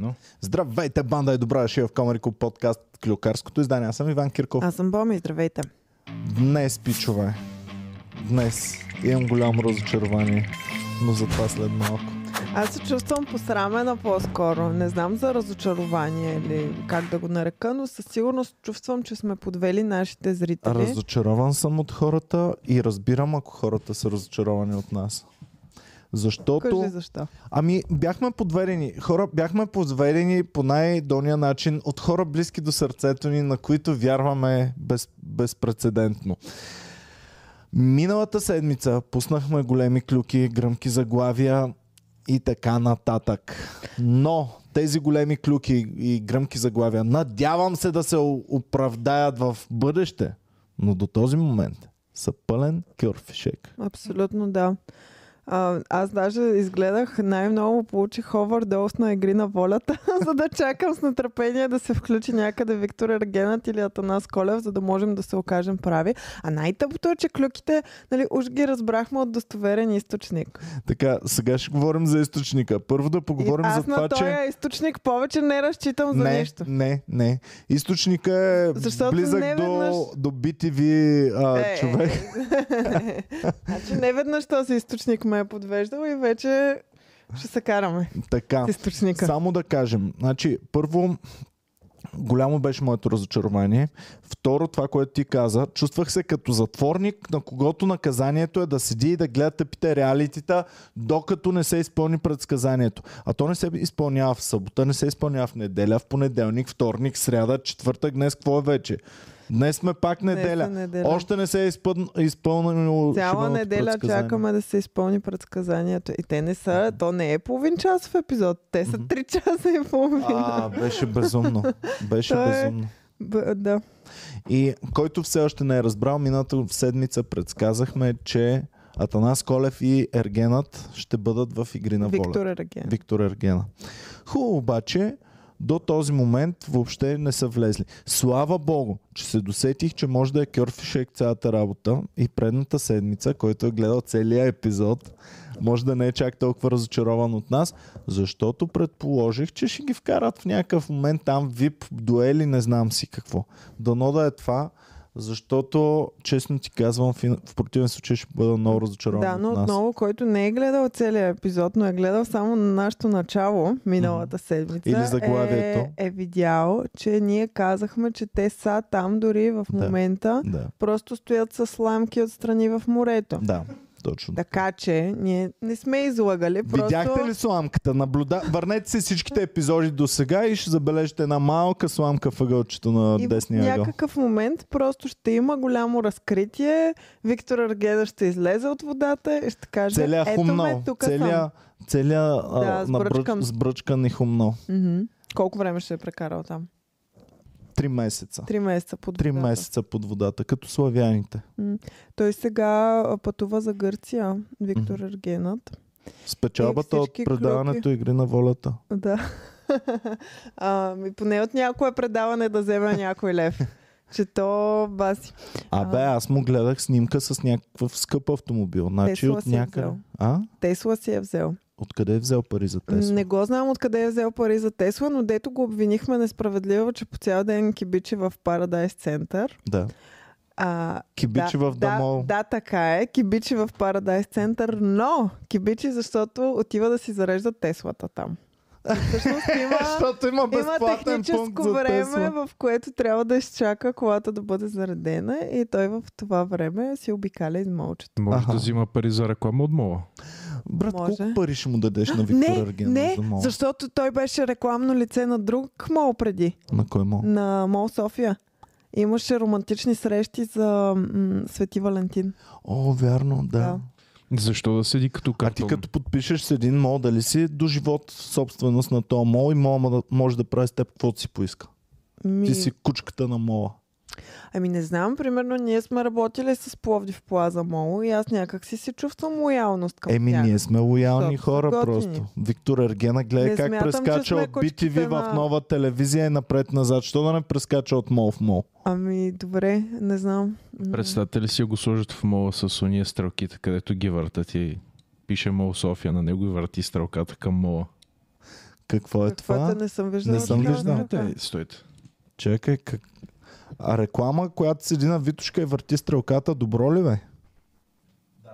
Заедно. Здравейте, банда и добра дошли в Комарико подкаст Клюкарското издание. Аз съм Иван Кирков. Аз съм Боми, здравейте. Днес, пичове, днес имам голямо разочарование, но за това след малко. Аз се чувствам посрамена по-скоро. Не знам за разочарование или как да го нарека, но със сигурност чувствам, че сме подвели нашите зрители. Разочарован съм от хората и разбирам, ако хората са разочаровани от нас. Защото... Кажи защо. Ами, бяхме подведени. Хора, бяхме подведени по най-долния начин от хора близки до сърцето ни, на които вярваме без, безпредседентно. Миналата седмица пуснахме големи клюки, гръмки заглавия и така нататък. Но тези големи клюки и гръмки заглавия надявам се да се оправдаят в бъдеще. Но до този момент са пълен кюрфишек. Абсолютно да. А, аз даже изгледах, най-много получих овърдоз на игри на волята, за да чакам с нетърпение да се включи някъде Виктор Ергенът или Атанас Колев, за да можем да се окажем прави. А най-тъпото е, че клюките, нали, уж ги разбрахме от достоверен източник. Така, сега ще говорим за източника. Първо да поговорим аз за това, на този че... източник повече не разчитам за не, нищо. не, не. Източника е Защото близък не до, до BTV а, Е, човек. значи не веднъж този източник ме е подвеждал и вече ще се караме Така, с източника. само да кажем. Значи, първо, голямо беше моето разочарование. Второ, това, което ти каза, чувствах се като затворник, на когото наказанието е да седи и да гледа тъпите реалитита, докато не се изпълни предсказанието. А то не се изпълнява в събота, не се изпълнява в неделя, в понеделник, вторник, сряда, четвъртък. Днес какво е вече? Днес сме пак неделя. е неделя. Още не се е изпълн... изпълнено Цяла шибаното неделя чакаме да се изпълни предсказанието. И те не са, то не е половин часов епизод. Те са 3 часа и половина. А, беше безумно. Беше То е- безумно. Б- да. И който все още не е разбрал, миналата седмица предсказахме, че Атанас Колев и Ергенът ще бъдат в игри на воля. Виктор Ераген. Виктор Ергена. Хубаво обаче, до този момент въобще не са влезли. Слава Богу, че се досетих, че може да е кьорфишек цялата работа и предната седмица, който е гледал целия епизод, може да не е чак толкова разочарован от нас, защото предположих, че ще ги вкарат в някакъв момент там вип, дуели, не знам си какво. Дано да е това, защото, честно ти казвам, в, противен случай ще бъда много разочарован Да, от но нас. отново, който не е гледал целият епизод, но е гледал само на нашето начало, миналата седмица, Или заглавието. е, е видял, че ние казахме, че те са там дори в Да. момента, Да, просто стоят с сламки отстрани в морето. да, точно. Така че ние не сме излагали. Просто... Видяхте ли сламката? Наблюда... Върнете се всичките епизоди до сега и ще забележите една малка сламка в ъгълчето на И в десния ъгъл. някакъв момент просто ще има голямо разкритие. Виктор Аргеда ще излезе от водата и ще каже, Целият ето ме, хумнал. тук съм. Целият целия, Да, сбръчкан. сбръчкан и хумнал. Мгм. Колко време ще е прекарал там? Три месеца. Три месеца под Три водата. месеца под водата, като славяните. М. Той сега пътува за Гърция, Виктор Ергенът. С печалбата И от предаването Игри на волята. Да. а, ми поне от някое предаване да вземе някой лев. че то баси. Абе, аз му гледах снимка с някакъв скъп автомобил. Значи Тесла от е някъде. А? Тесла си е взел. Откъде е взел пари за Тесла? Не го знам откъде е взел пари за Тесла, но дето го обвинихме несправедливо, че по цял ден кибичи в Парадайс център. Да. А, Кибичи да, в Дамол. Да, да, така е. Кибичи в Парадайс център, но кибичи, защото отива да си зарежда Теслата там. И Всъщност има, Защото има има безплатен пункт техническо за време, Тесла. в което трябва да изчака колата да бъде заредена и той в това време си обикаля измолчето. Може Аха. да взима пари за реклама от мола. Брат, Може. колко пари ще му дадеш на Виктор Не, Арген? не, за мол? защото той беше рекламно лице на друг мол преди. На кой мол? на Мол София. Имаше романтични срещи за м- Свети Валентин. О, вярно, да. Да. Защо да седи като А ти картон? като подпишеш с един мол, дали си до живот собственост на този мол и мол може да прави с теб каквото си поиска. Ми... Ти си кучката на мола. Ами не знам, примерно ние сме работили с Пловдив Плаза Мол и аз някак си си чувствам лоялност към Еми, тях. ние сме лоялни са хора готини. просто. Виктор Ергена, гледай Не как смятам, прескача от BTV в на- нова телевизия и напред-назад. Що да не прескача от мол в мол? Ами добре, не знам. Представете ли си го сложат в мола с уния стрелките, където ги въртат и пише мол София на него и върти стрелката към мола. Какво е Какво това? е? Не съм виждала. Не съм виждал. стойте. Чакай, как... А реклама, която седи на Витушка и върти стрелката, добро ли бе? Да.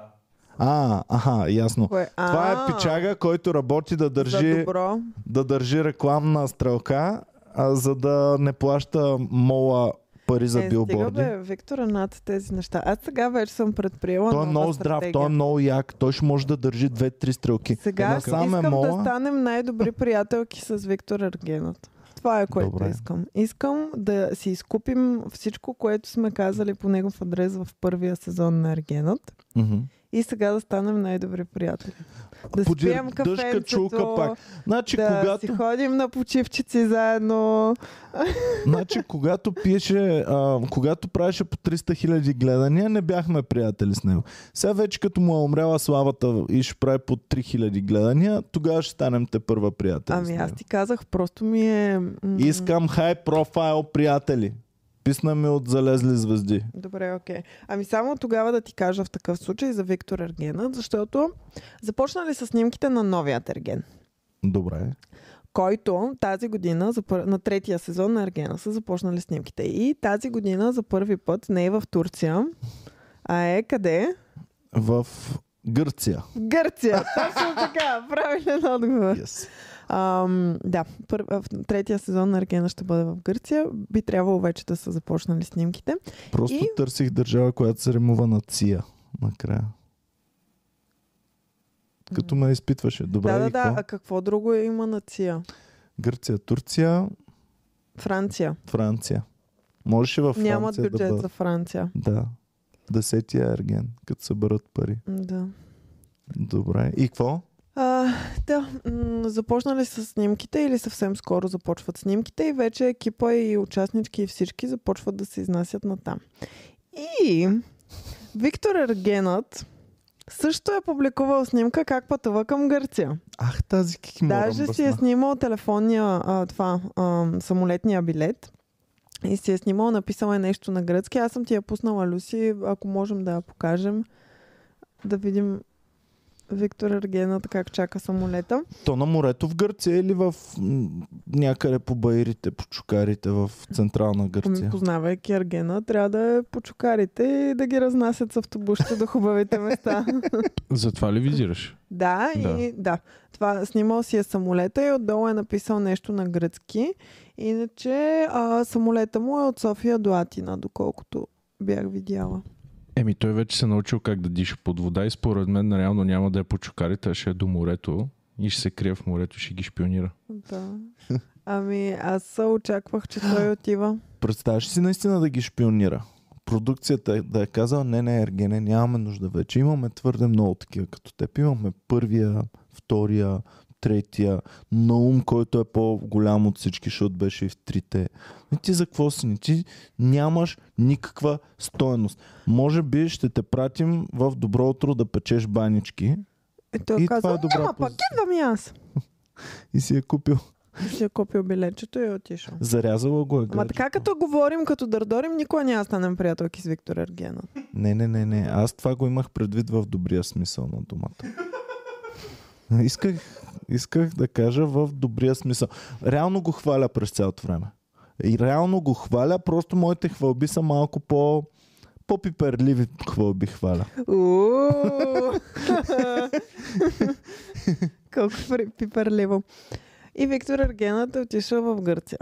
А, аха, ясно. Кое? Това е пичага, който работи да За държи, добро. да държи рекламна стрелка, а, за да не плаща мола пари за е, стига билборди. бе, Виктора, над тези неща. Аз сега вече съм предприела Той е нова много здрав, стратегия. той е много як, той ще може да държи две-три стрелки. Сега Насам е искам мола. да станем най-добри приятелки с Виктор Ергенът. Това е което Добре. искам. Искам да си изкупим всичко, което сме казали по негов адрес в първия сезон на Ергенът Мгм. и сега да станем най-добри приятели. Да си Подир пием кафенцето, пак. Значи, да когато си ходим на почивчици заедно. Значи, когато пиеше, а, когато правеше по 300 хиляди гледания, не бяхме приятели с него. Сега вече като му е умряла славата и ще прави по 3000 гледания, тогава ще станем те първа приятели Ами аз ти казах, просто ми е... Искам хай профайл приятели. Писна ми от залезли звезди. Добре, окей. Ами само тогава да ти кажа в такъв случай за Виктор Ергенът, защото започнали са снимките на новият Ерген, Добре. който тази година, на третия сезон на Ергена са започнали снимките. И тази година за първи път не е в Турция, а е къде? В Гърция. Гърция. Точно така. Правилен отговор. Yes. Ам, да, пър... третия сезон на Ергена ще бъде в Гърция. Би трябвало вече да са започнали снимките. Просто И- търсих държава, която се ремува на Ция. Накрая. Като ме изпитваше. Добре, да, да, да. А какво друго има на Ция? Гърция, Турция, Франция. Франция. Можеше във Франция Нямат да бюджет бъде. за Франция. Да. Десетия ерген, като съберат пари. Да. Добре. И какво? А, да, м- започнали с снимките или съвсем скоро започват снимките и вече екипа и участнички и всички започват да се изнасят на там. И Виктор Ергенът също е публикувал снимка как пътува към Гърция. Ах, тази кикимора Даже си е снимал телефонния, а, това, а, самолетния билет и си е снимал, написал е нещо на гръцки. Аз съм ти я пуснала, Люси, ако можем да я покажем, да видим Виктор Ергенът как чака самолета. То на морето в Гърция или в м, някъде по баирите, по чукарите в централна Ами, Гърция? Познавайки Ергена, трябва да е по чукарите и да ги разнасят с автобусите до хубавите места. Затова ли визираш? да, Да. и да. Това снимал си е самолета и отдолу е написал нещо на гръцки. Иначе а, самолета му е от София до Атина, доколкото бях видяла. Еми, той вече се научил как да диша под вода и според мен реално няма да е по чукарите, а ще е до морето и ще се крие в морето и ще ги шпионира. Да. Ами аз очаквах, че той отива. Представяш си наистина да ги шпионира. Продукцията е- да е казала, не, не, Ергене, нямаме нужда вече. Имаме твърде много такива като теб. Имаме първия, втория, третия, Наум, който е по-голям от всички, защото беше и в трите. И ти за какво си ни? Ти нямаш никаква стоеност. Може би ще те пратим в добро утро да печеш банички И той И каза, е добра няма позиция. идвам и аз. и си е купил. Си е купил билетчето и е отишъл. Зарязала го е. Гаджето. така като говорим, като дърдорим, никога няма станем приятелки с Виктор Ергена. Не, не, не, не. Аз това го имах предвид в добрия смисъл на думата. Исках, исках да кажа в добрия смисъл. Реално го хваля през цялото време. И реално го хваля, просто моите хвалби са малко по по-пиперливи хвалби хваля. Колко пипърливо. И Виктор Ергенът е отишъл в Гърция.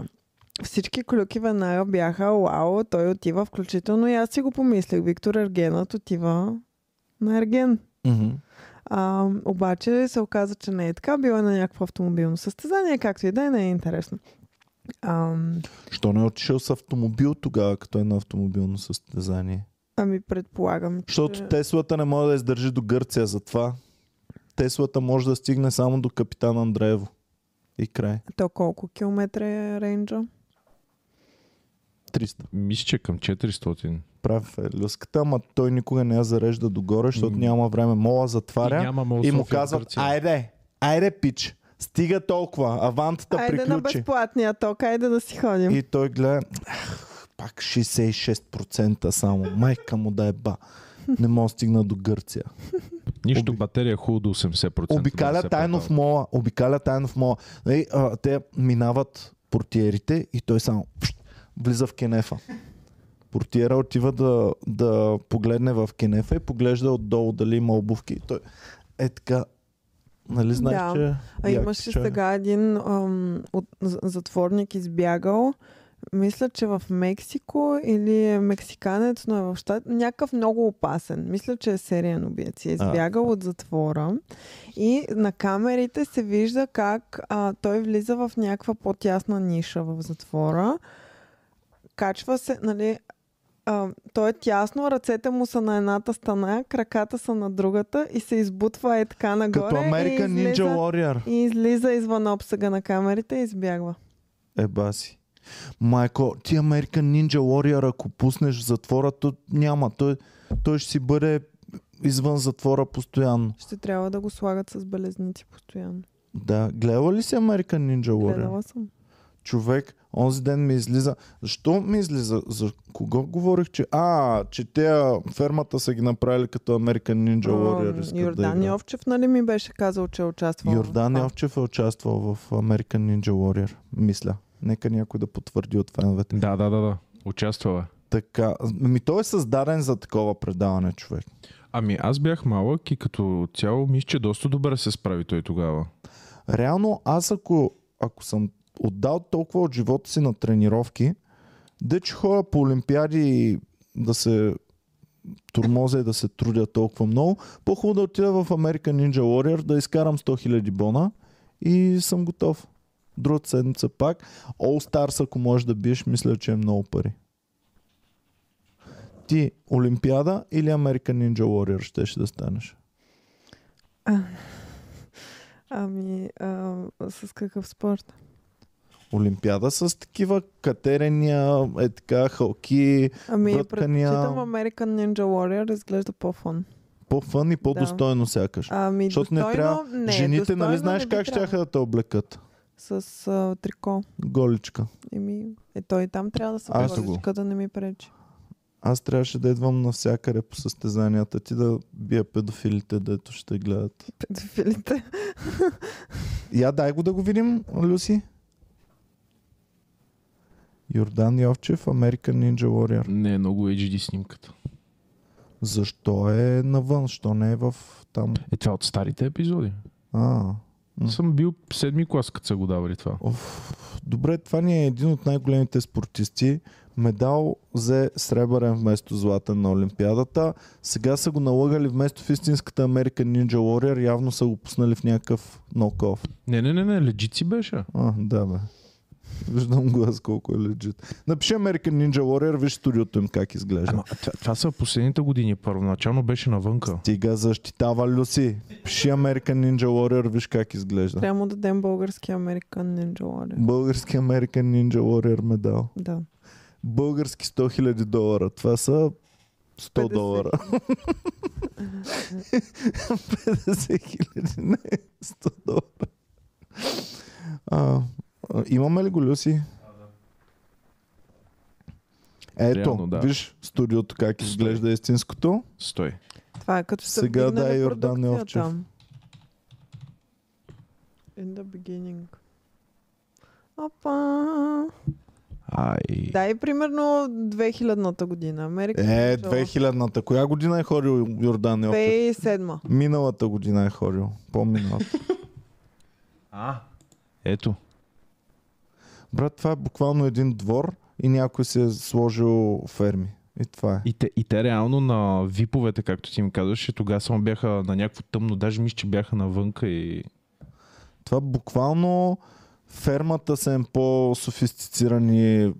Всички клюки веднага бяха, вау, той отива, включително и аз си го помислих. Виктор Ергенът отива на Ерген. Мгм. А, обаче се оказа, че не е така. Било е на някакво автомобилно състезание, както и да е, не е интересно. Ам, Що не е отишъл с автомобил тогава, като е на автомобилно състезание? ами предполагам, че... Защото Теслата не може да издържи до Гърция, затова Теслата може да стигне само до капитан Андреево. И край. То колко километра е рейнджа? 300. Мисля, че към 400. Прав е люската, ама той никога не я зарежда догоре, защото няма време. Мола затваря И няма мол и му София в казват, Гърция. айде, айде пич, стига толкова, авантата Айде на приключи. безплатния ток, айде да си ходим. И той гледа, «Ах, пак 66% само, майка му да е ба. Не мога да стигна до Гърция. Нищо Оби- батерия е хубаво до 80%. Обикаля да се тайно в мола. Обикаля тайно в мола. Нали, а, те минават портиерите и той само пшт, влиза в кенефа. Портиера отива да, да погледне в кенефа и поглежда отдолу дали има обувки. Той е така. Нали знаеш, Да. че... А як имаше сега един ам, от, затворник избягал. Мисля, че в Мексико или е мексиканец, но е в щат. Някакъв много опасен. Мисля, че е сериен убиец. Е избягал от затвора. И на камерите се вижда как а, той влиза в някаква по-тясна ниша в затвора. Качва се, нали, а, той е тясно, ръцете му са на едната стана, краката са на другата и се избутва е така нагоре. Като и American Ninja излиза, Warrior. и излиза извън обсъга на камерите и избягва. Е, баси. Майко, ти American Ninja Warrior, ако пуснеш в затвора, то няма. Той, той ще си бъде извън затвора постоянно. Ще трябва да го слагат с белезници постоянно. Да, гледала ли си American Ninja Warrior? Гледала съм. човек, онзи ден ми излиза. Защо ми излиза? За кого говорих, че... А, че те фермата са ги направили като American Ninja Warrior. Йордан да. Йовчев, нали ми беше казал, че е участвал Йордан? Йовчев е участвал в American Ninja Warrior. Мисля. Нека някой да потвърди от феновете. Да, да, да, да. Участвала. Така. Ми той е създаден за такова предаване, човек. Ами аз бях малък и като цяло мисля, че доста добре се справи той тогава. Реално, аз ако, ако съм отдал толкова от живота си на тренировки, да че ходя по олимпиади да се турмозя и да се трудя толкова много, по-хубаво да отида в American Ninja Warrior, да изкарам 100 000 бона и съм готов. Другата седмица пак. All Stars, ако можеш да биеш, мисля, че е много пари. Ти Олимпиада или American Ninja Warrior ще, ще да станеш? Ами, а, с какъв спорт? Олимпиада с такива катерения, е така, халки, Ами, Връткания. предпочитам American Ninja Warrior, изглежда по-фън. по-фън и по-достойно сякаш. Ами, Защото не достойно, трябва. не, Жените, нали знаеш не как ще да те облекат? С а, трико. Голичка. Еми, е, той там трябва да се голичка, да не ми пречи. Аз трябваше да идвам навсякъде по състезанията ти да бия педофилите, дето ще гледат. Педофилите. Я дай го да го видим, Люси. Йордан Йовчев, American Ninja Warrior. Не е много HD снимката. Защо е навън? Защо не е в там? Е, това от старите епизоди. А, М. Съм бил седми клас, като са го давали това. Оф, добре, това ни е един от най-големите спортисти. Медал взе сребърен вместо златен на Олимпиадата. Сега са го налагали вместо в истинската American Ninja Warrior. Явно са го пуснали в някакъв ноков. Не, не, не, не, легит си беше. А, да бе. Виждам го аз колко е легит. Напиши American Ninja Warrior, виж студиото им как изглежда. Ама, това, това са последните години. Първоначално беше навънка. Стига защитава Люси. Пиши American Ninja Warrior, виж как изглежда. Трябва му дадем български American Ninja Warrior. Български American Ninja Warrior медал. Да. Български 100 000 долара. Това са 100 50. долара. 50 хиляди, не, 100 долара. А, имаме ли го, Люси? Ето, Реално, да. виж студиото как изглежда истинското. Стой. Това е като са Сега вдигнали дай Йордан. Йовчев. In the beginning. Опа! Ай. Дай примерно 2000-та година. Америка. Е, 2000-та. Коя година е ходил Йордан Йовчев? 2007. Миналата година е ходил. По-миналата. А. Ето. Брат, това е буквално един двор и някой си е сложил ферми. И това е. И те, и те реално на виповете, както ти ми казваше, тогава само бяха на някакво тъмно, даже мисля, че бяха навънка и... Това буквално фермата са им по-софистицирани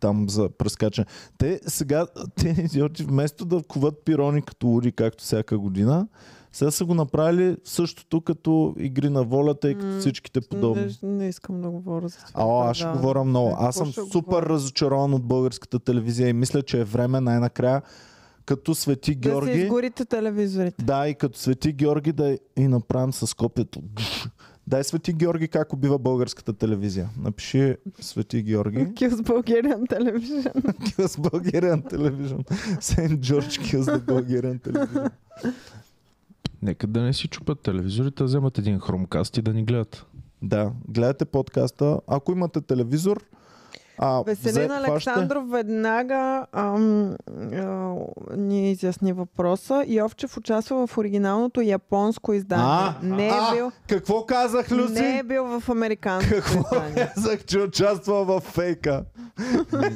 там за прескачане. Те сега, те идиоти, вместо да куват пирони като луди, както всяка година, сега са го направили същото като игри на волята и като всичките подобни. Не, не искам да говоря за това. А, аз ще да. говоря много. Какво Аз съм супер говоря? разочарован от българската телевизия и мисля, че е време най-накрая като Свети Да си Георги. изгорите телевизорите. Да, и като Свети Георги да и направим с копието. Дай Свети Георги как убива българската телевизия. Напиши Свети Георги. Kills Bulgarian Television. Kills Bulgarian Television. Saint George kills the Bulgarian Television. Нека да не си чупат телевизорите, вземат един хромкаст и да ни гледат. Да, гледате подкаста. Ако имате телевизор, а, Веселин Александров веднага ам, а, ни изясни въпроса. Йовчев участва в оригиналното японско издание. А, не, е а, бил, Какво казах, Люси? не е бил в американското Какво издание. казах, че участва в фейка? В Дали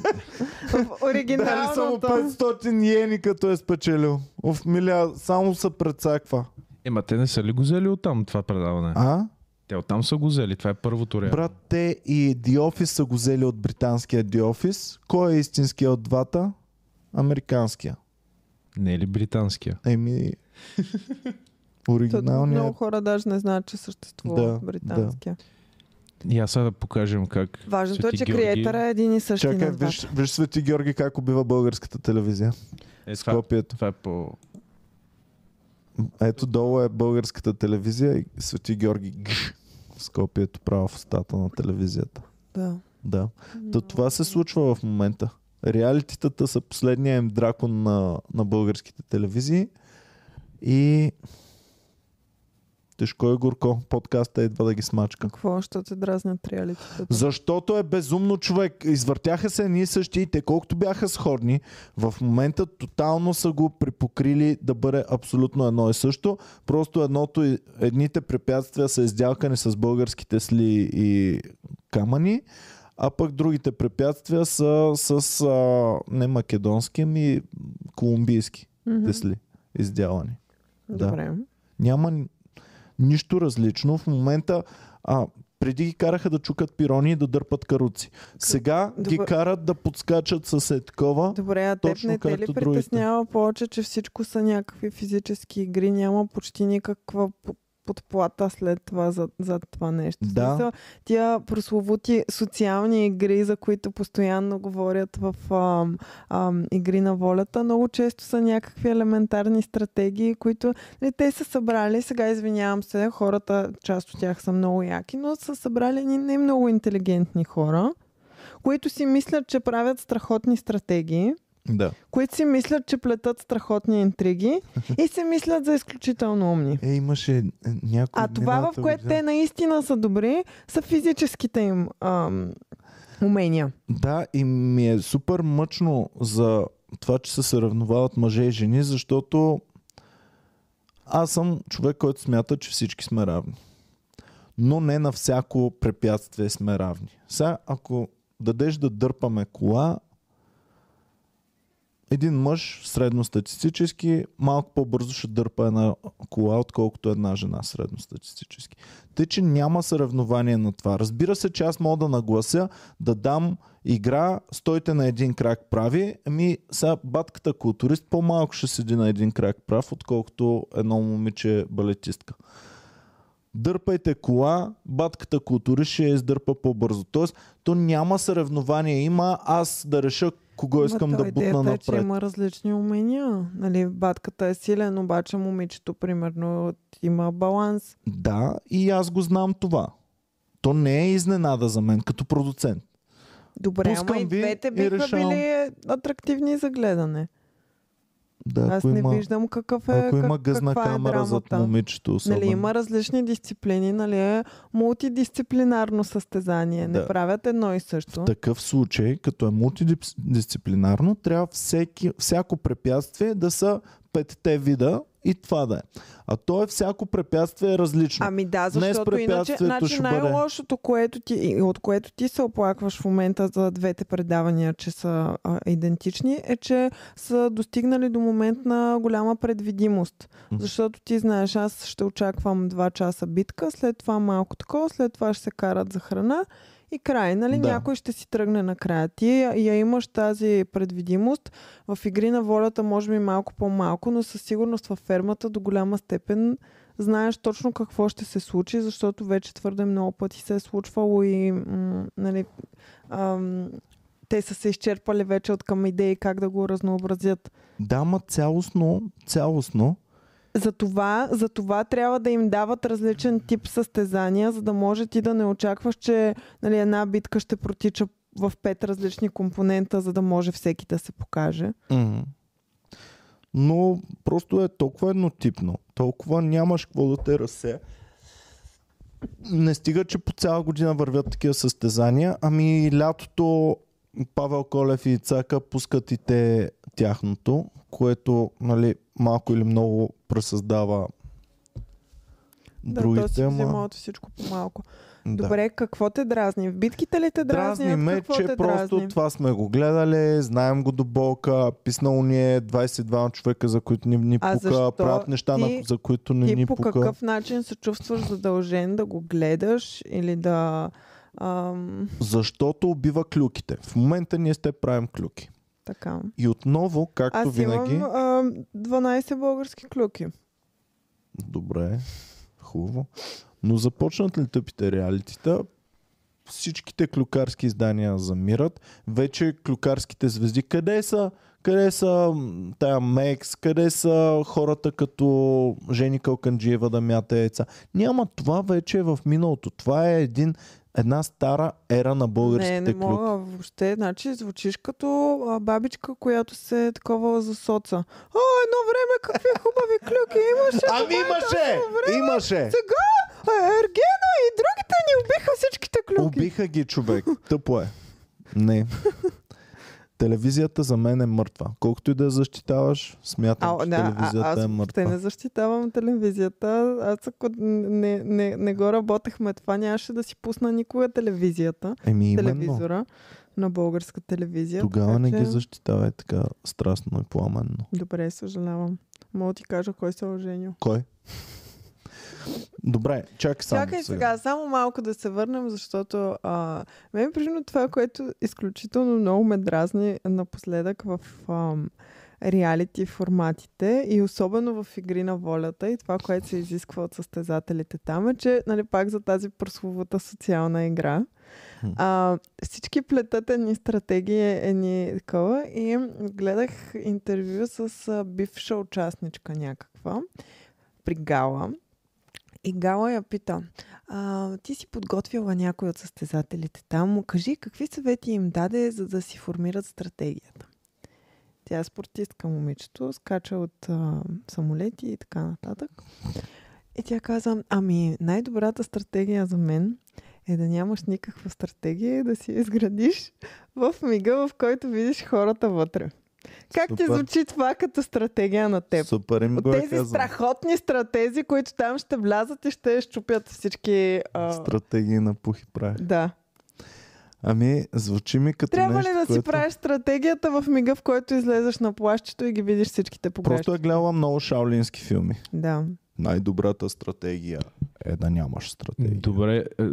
само оригиналното. 500 йени, като е спечелил. Оф, миля, само се прецаква. Ема те не са ли го взели оттам това предаване? А? Те оттам са го взели. Това е първото реално. Брат, те и The Office са го взели от британския The Office. Кой е истинския от двата? Американския. Не е ли британския? Еми... Оригиналният... Много хора даже не знаят, че съществува Да, британския. И аз сега да покажем как Важното е, Свети че Георги- креатора е един и същи Чакай, виж, виж Свети Георги как убива българската телевизия. Е, С това, копието. това е по... Ето долу е българската телевизия и Свети Георги гш, с копието право в устата на телевизията. Да. Да. То това се случва в момента. Реалитетата са последния им дракон на, на българските телевизии и тежко и горко. Подкаста идва да ги смачка. Какво? Що те дразнят реалитетата? Защото е безумно човек. Извъртяха се ние същи и те колкото бяха сходни, в момента тотално са го припокрили да бъде абсолютно едно и също. Просто едното, едните препятствия са издялкани с българските сли и камъни, а пък другите препятствия са с а, не македонски, ами колумбийски Мгм. тесли издялани. да. Добре. Няма н- нищо различно. В момента а, преди ги караха да чукат пирони и да дърпат каруци. Сега ги Добре. карат да подскачат с е такова. Добре, а теб Точно не те ли притеснява повече, че всичко са някакви физически игри, няма почти никаква подплата след това, за, за това нещо. Да. смисъл, Тия прословути социални игри, за които постоянно говорят в ам, ам, игри на волята, много често са някакви елементарни стратегии, които нали, те са събрали, сега извинявам се, хората, част от тях са много яки, но са събрали едни не много интелигентни хора, които си мислят, че правят страхотни стратегии, Да. които си мислят, че плетат страхотни интриги и се мислят за изключително умни. Е, имаше е, някой. А това, в което те наистина са добри, са физическите им ам, умения. Да, и ми е супер мъчно за това, че се съревновават мъже и жени, защото аз съм човек, който смята, че всички сме равни. Но не на всяко препятствие сме равни. Сега, ако дадеш да дърпаме кола, един мъж средностатистически малко по-бързо ще дърпа една кола, отколкото една жена средностатистически. Тъй, че няма съревнование на това. Разбира се, че аз мога да наглася да дам игра, стойте на един крак прави, ами сега батката културист по-малко ще седи на един крак прав, отколкото едно момиче балетистка. Дърпайте кола, батката културист ще я издърпа по-бързо. Тоест, то няма съревнование. Има аз да реша кого искам да бутна идеята е, че напред. има различни умения. Нали, батката е силен, обаче момичето, примерно, има баланс. Да, и аз го знам това. То не е изненада за мен като продуцент. Добре, Пускам ама и двете биха решавам. били атрактивни за гледане. Да, Аз не има, виждам какъв е, ако има гъзна е камера зад драмата. момичето, особено. Нали, има различни дисциплини, нали, е мултидисциплинарно състезание. Не Да. правят едно и също. В такъв случай, като е мултидисциплинарно, трябва всеки, всяко препятствие да са петте вида и това да е. А то е всяко препятствие е различно. Ами да, Днес защото иначе препятствието значи най-лошото, което ти, от което ти се оплакваш в момента за двете предавания, че са а, идентични, е, че са достигнали до момент на голяма предвидимост. Мгм. Защото ти знаеш, аз ще очаквам 2 часа битка, след това малко такова, след това ще се карат за храна и край, нали? Да. Някой ще си тръгне накрая. Ти я, имаш тази предвидимост. В игри на волята може би малко по-малко, но със сигурност във фермата до голяма степен знаеш точно какво ще се случи, защото вече твърде много пъти се е случвало и м- нали, ам, те са се изчерпали вече от към идеи как да го разнообразят. Да, ма цялостно, цялостно За това, за това трябва да им дават различен тип състезания, за да може ти да не очакваш, че нали, една битка ще протича в пет различни компонента, за да може всеки да се покаже. Мгм. Но просто е толкова еднотипно. Толкова нямаш какво да те разсея. Не стига, че по цяла година вървят такива състезания, ами лятото Павел Колев и Цака пускат и те тяхното, което нали, малко или много пресъздава Да, то си другите. ама- взема от всичко по-малко. да. Добре, какво те дразни? В битките ли те дразни? Дразни ме, че те просто дразни? това сме го гледали, знаем го до болка, писнало ни е 22 човека, за които ни, ни А пука, правят неща, ти- на, за които не Ти ни по пука. какъв начин се чувстваш задължен да го гледаш или да... Ам, Защото убива клюките. В момента ние сте правим клюки. така. И отново, както Аз винаги... имам ам, 12 български клюки. Добре, хубаво. Но започнат ли тъпите реалитита, всичките клюкарски издания замират. Вече клюкарските звезди, къде са? Къде са тая Мекс? Къде са хората като Жени Калканджиева да мята яйца? Няма. Това вече е в миналото. Това е един, една стара ера на българските Не, не клюки. мога въобще. Значи звучиш като а, бабичка, която се е такова за соца. О, едно време какви хубави клюки имаше. Ами имаше! време. Имаше! Сега Ергена и другите ни убиха всичките клюки. Убиха ги човек. Тъпо е. Не. Телевизията за мен е мъртва. Колкото и да я защитаваш, смятам, А, че да, а, телевизията аз е мъртва. не защитавам телевизията. Аз ако не, не, не го работехме това, нямаше да си пусна никога телевизията, Еми именно. телевизора на българска телевизия. Тогава така не че- ги защитавай така страстно и пламенно. Добре, съжалявам. Мога ти кажа кой се е оженил. Кой? Добре, чакай само Чакай сега, само малко да се върнем, защото а, мен примерно това, което изключително много ме дразни напоследък в ам, реалити форматите и особено в игри на волята и това, което се изисква от състезателите там е, че нали, пак за тази прословута социална игра а, всички плетат едни стратегии, едни такова и гледах интервю с а, бивша участничка някаква при Гала и Гала я пита, а, ти си подготвила някой от състезателите там, кажи какви съвети им даде, за да си формират стратегията. Тя е спортистка момичето, скача от а, самолети и така нататък. И тя каза, ами най-добрата стратегия за мен е да нямаш никаква стратегия и да си изградиш в мига, в който видиш хората вътре. Как ти Супер. звучи това като стратегия на теб? Супер им го е тези казал. страхотни стратези, които там ще влязат и ще щупят всички... А... Стратегии на пухи прави. Да. Ами, звучи ми като Трябва нещо, ли да си което... правиш стратегията в мига, в който излезеш на плащето и ги видиш всичките погрешки? Просто е гледала много шаолински филми. Да. Най-добрата стратегия е да нямаш стратегия. Добре, е,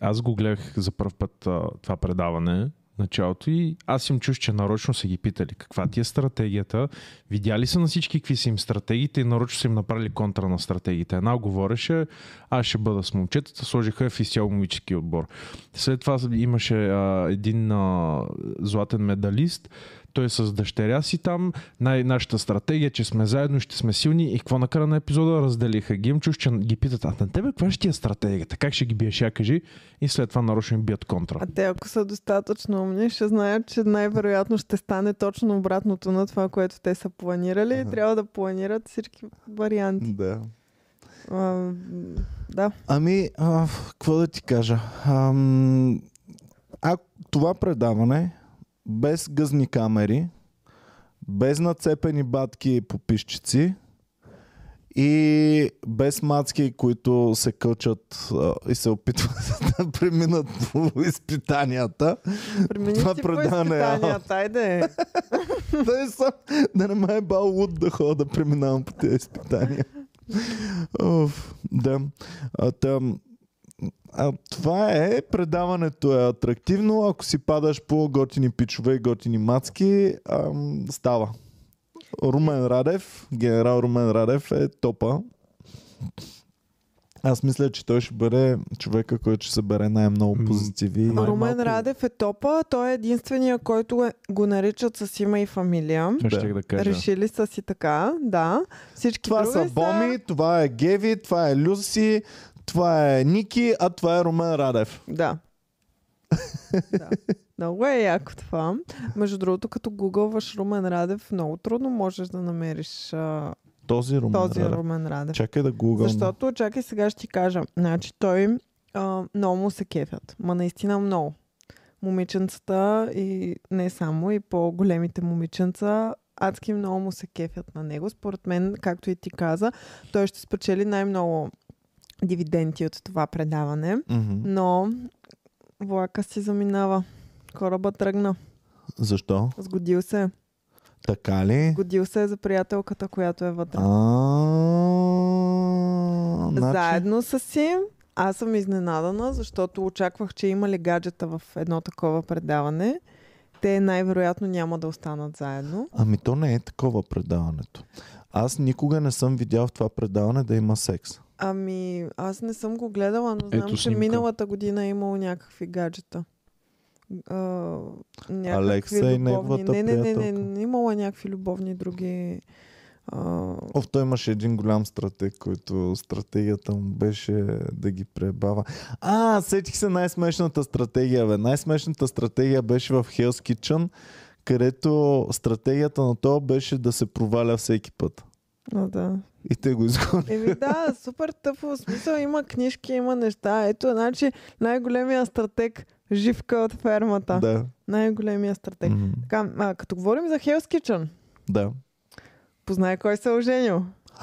аз го гледах за първ път това предаване, началото и аз им чуш, че нарочно са ги питали каква ти е стратегията. Видяли са на всички какви са им стратегиите и нарочно са им направили контра на стратегиите. Една говореше, аз ще бъда с момчетата, сложиха в изцяло момически отбор. След това имаше а, един а, златен медалист, той е с дъщеря си там. Най- нашата стратегия, че сме заедно, ще сме силни. И какво накара на епизода? Разделиха ги. Им чуш, че ги питат, а на тебе каква ще ти е стратегията? Как ще ги биеш? Я кажи. И след това нарочно им бият контра. А те, ако са достатъчно умни, ще знаят, че най-вероятно ще стане точно обратното на това, което те са планирали и трябва да планират всички варианти. Да. А, да. Ами, а, какво да ти кажа? Ам, а това предаване, без гъзни камери, без нацепени батки по пищици и без мацки, които се кълчат а, и се опитват да преминат по изпитанията. Премини Това по предаване е изпитанията. Айде. да, сам, да не ме е бал луд да ходя да преминавам по тези изпитания. Оф, да. А, там, а, това е, предаването е атрактивно, ако си падаш по готини пичове и готини мацки, ам, става. Румен Радев, генерал Румен Радев е топа. Аз мисля, че той ще бъде човека, който ще събере най-много позитиви. Ама- Румен Радев е топа. Той е единствения, който е- го наричат с име и фамилия. Да. ще да кажа. Решили са си така, да. Всички Това други са Боми, това е Геви, това е Люси, това е Ники, а това е Румен Радев. Да. да. Много е яко това. Между другото, като гугълваш Румен Радев, много трудно можеш да намериш а, Този Румен този Радев. Румен Радев. Чакай да гугълна. Защото, чакай сега ще ти кажа. Значи той а, много му се кефят. Ма наистина много. Момиченцата и не само, и по-големите момиченца адски много му се кефят на него. Според мен, както и ти каза, той ще спечели най-много дивиденти от това предаване. Мгм. Но влака си заминава. Кораба тръгна. Защо? Сгодил се. Така ли? Сгодил се за приятелката, която е вътре. А, значи- Заедно с Сим. Аз съм изненадана, защото очаквах, че има ли гаджета в едно такова предаване. Те най-вероятно няма да останат заедно. Ами то не е такова предаването. Аз никога не съм видял в това предаване да има секс. Ами, аз не съм го гледала, но знам, Ето че снимка. миналата година е имало някакви гаджета. А, някакви Алекса и неговата не, не, не, не, не, имало е някакви любовни други... А, Оф, той имаше един голям стратег, който стратегията му беше да ги пребава. А, сетих се най-смешната стратегия, бе. Най-смешната стратегия беше в Hell's Kitchen, където стратегията на то беше да се проваля всеки път. а, да. И те го изгониха. Еми да, супер тъпо. В смисъл има книжки, има неща. Ето, значи най-големия стратег Живка от фермата. Да. Най-големия стратег. М, Така, а, като говорим за Hell's Kitchen, Да. познай кой се е оженил.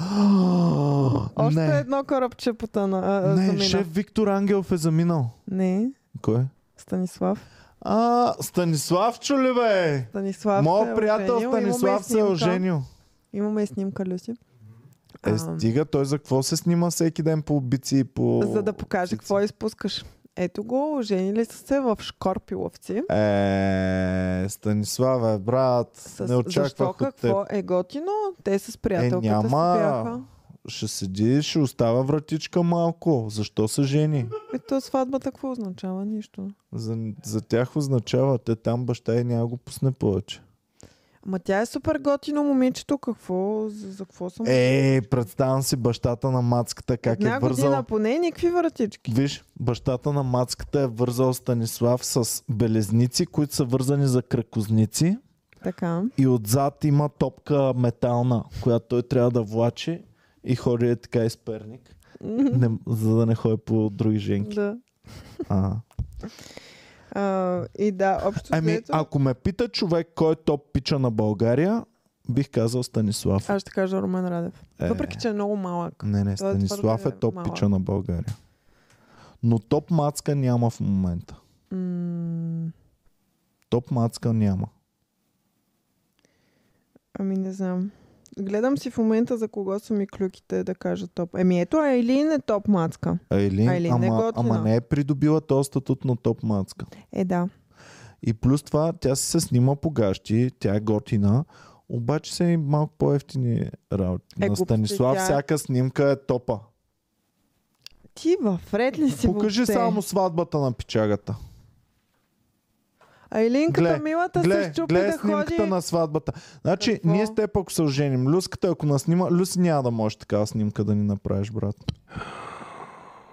Още не, едно корабче потъна. А, не, замина. шеф Виктор Ангелов е заминал. Не, Кой? Станислав. А, Станислав чули бе! Станислав Моят е приятел оженил. Станислав се е оженил. Имаме и снимка, Люси. Е, стига, той за какво се снима всеки ден по убици и по... За да покаже какво изпускаш. Ето го, оженили са се в Шкорпиловци. Е, Станиславе, брат, С... не Защо очаквах теб. какво е готино? Те с приятелката Е, няма. си бяха. Ще седи, ще остава вратичка малко. Защо са жени? И то сватбата какво означава? Нищо. За, за тях означава, те там баща и няма го пусне повече. Ама тя е супер готино момичето. Какво? За, за какво съм? Е, представям си бащата на мацката как Една е вързал. година поне никакви вратички. Виж, бащата на мацката е вързал Станислав с белезници, които са вързани за кракозници. Така. И отзад има топка метална, която той трябва да влачи и ходи е така из перник, не, за да не ходи по други женки. да. А. А, и да, общо Ами, взето, ако ме пита човек кой е топ пича на България, бих казал Станислав. аз ще кажа Румен Радев. Е, Въпреки, че е много малък. Не, не, той е Станислав е твърде топ малък. пича на България. Но топ мацка няма в момента. М- Топ мацка няма. ами не знам. Гледам си в момента за кого са ми клюките да кажа топ. Еми ето Айлин е топ мацка. Айлин, Айлин е ама, готина. ама не е придобила този статут на топ мацка. Е да. И плюс това, тя се снима по гащи, тя е готина, обаче са и малко по-ефтини работи. Е, на Станислав тя- всяка снимка е топа. Ти в ред ли си Покажи въобще? само сватбата на пичагата. Гле, милата се Гледай, щупи гледай да снимката ходи. на сватбата. Значи, Какво? ние с теб ако се оженим, Люската ако нас снима, Люси няма да може такава снимка да ни направиш, брат.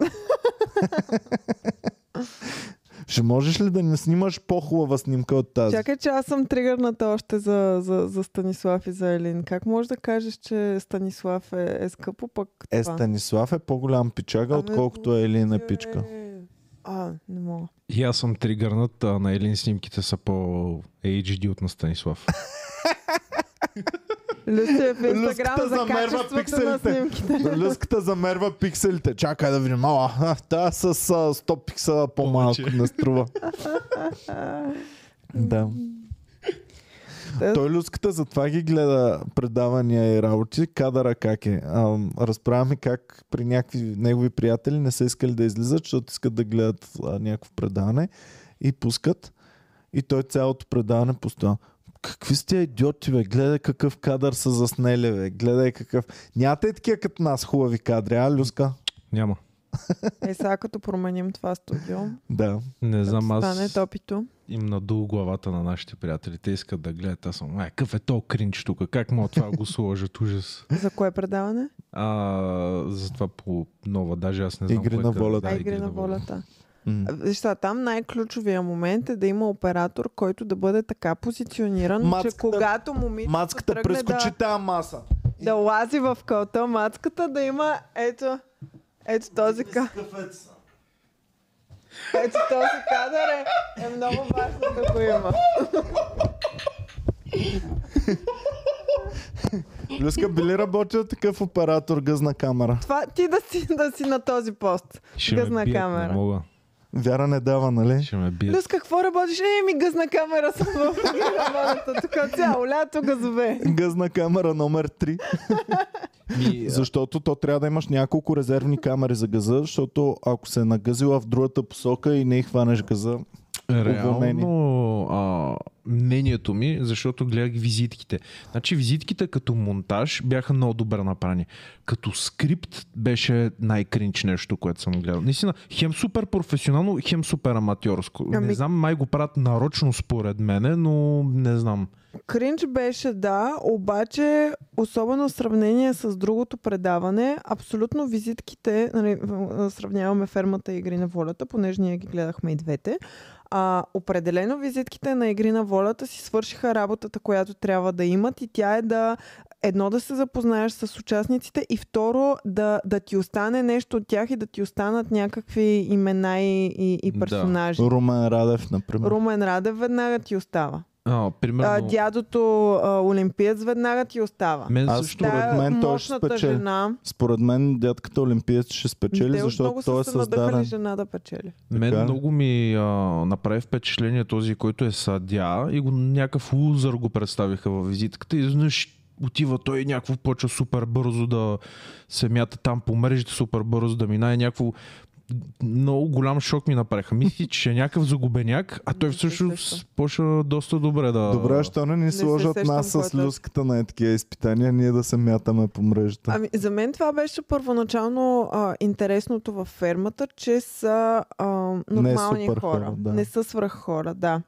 Ще можеш ли да не снимаш по-хубава снимка от тази? Чакай, че аз съм тригърната още за, за, за Станислав и за Елин. Как можеш да кажеш, че Станислав е, е скъпо пък Е, това? Станислав е по-голям пичага, Абе, отколкото Елин е пичка. А, не мога. И аз съм тригърнат, а на Елин снимките са по HD от на Станислав. Люси е в Инстаграм Люската за замерва на пикселите. снимките. Люската замерва пикселите. Чакай да видим. Ала, та с а, 100 пиксела по-малко не струва. да. Те- Той люската затова ги гледа предавания и работи. Кадъра как е. А, разправя ми как при някакви негови приятели не са искали да излизат, защото искат да гледат а, някакво предаване и пускат. И той цялото предаване постоянно. Какви сте идиоти, бе? Гледай какъв кадър са заснели, бе. Гледай какъв... Нямате такива като нас хубави кадри, а, Люска? Няма. Е, сега като променим това студио, Да. Не знам, като стане аз топито. Им надул главата на нашите приятели. Те искат да гледат. Аз съм, ай, какъв е то кринч тук? Как мога това го сложат? Ужас. За кое предаване? А, за това по нова, даже аз не знам. Игри на волята. Да, игри на волята. М. Виж там най-ключовия момент е да има оператор, който да бъде така позициониран, че Мацката- когато момичето Мацката тръгне прескочи да, тази маса. да лази в кълта, мацката да има ето, ето този, ка... ето този кадър е, е много важно да го има. Люска, би ли работил такъв оператор гъзна камера? Това ти да си, да си на този пост. Ще ме Гъзна бият, камера. Не мога. Вяра не дава, нали? Ще ме бият. Люс, какво работиш? Е, ми гъзна камера съм в работата. Тук цяло лято газове. Гъзна камера номер 3. Ми, Защото то трябва да имаш няколко резервни камери за газа, защото ако се е нагъзила в другата посока и не хванеш газа. Реално а, мнението ми, защото гледах визитките. Значи визитките като монтаж бяха много добре направени. Като скрипт беше най-кринч нещо, което съм гледал. Наистина, хем супер професионално, хем супер аматьорско. Ами- Не знам, май го правят нарочно според мене, но не знам. Кринч беше, да, обаче, особено в сравнение с другото предаване, абсолютно визитките, нали, сравняваме фермата и Игри на волята, понеже ние ги гледахме и двете, а, определено визитките на Игри на волята си свършиха работата, която трябва да имат и тя е да едно да се запознаеш с участниците и второ да, да ти остане нещо от тях и да ти останат някакви имена и, и, и Да. персонажи. Румен Радев, например. Румен Радев веднага ти остава. А, примерно, А, дядото а, олимпиец веднага ти остава. мен Аз също... според Тая мен той ще спечели. жена. Според мен дядката Олимпиец ще спечели, те защото много той е създаден. жена да печели. Мен Така ли? много ми а, направи впечатление този, който е съдя и го някакъв лузър го представиха във визитката и изведнъж отива той някакво почва супер бързо да се мята там по мрежите супер бързо да минае някакво много голям шок ми направиха. Мисли, че е някакъв загубеняк, а той Не всъщност почва доста добре да... Добре, що не ни се сложат нас с е. люската на такива изпитания, ние да се мятаме по мрежата. Ами, за мен това беше първоначално а, интересното във фермата, че са а, нормални супер хора. хора, да. Не са свръх хора, да.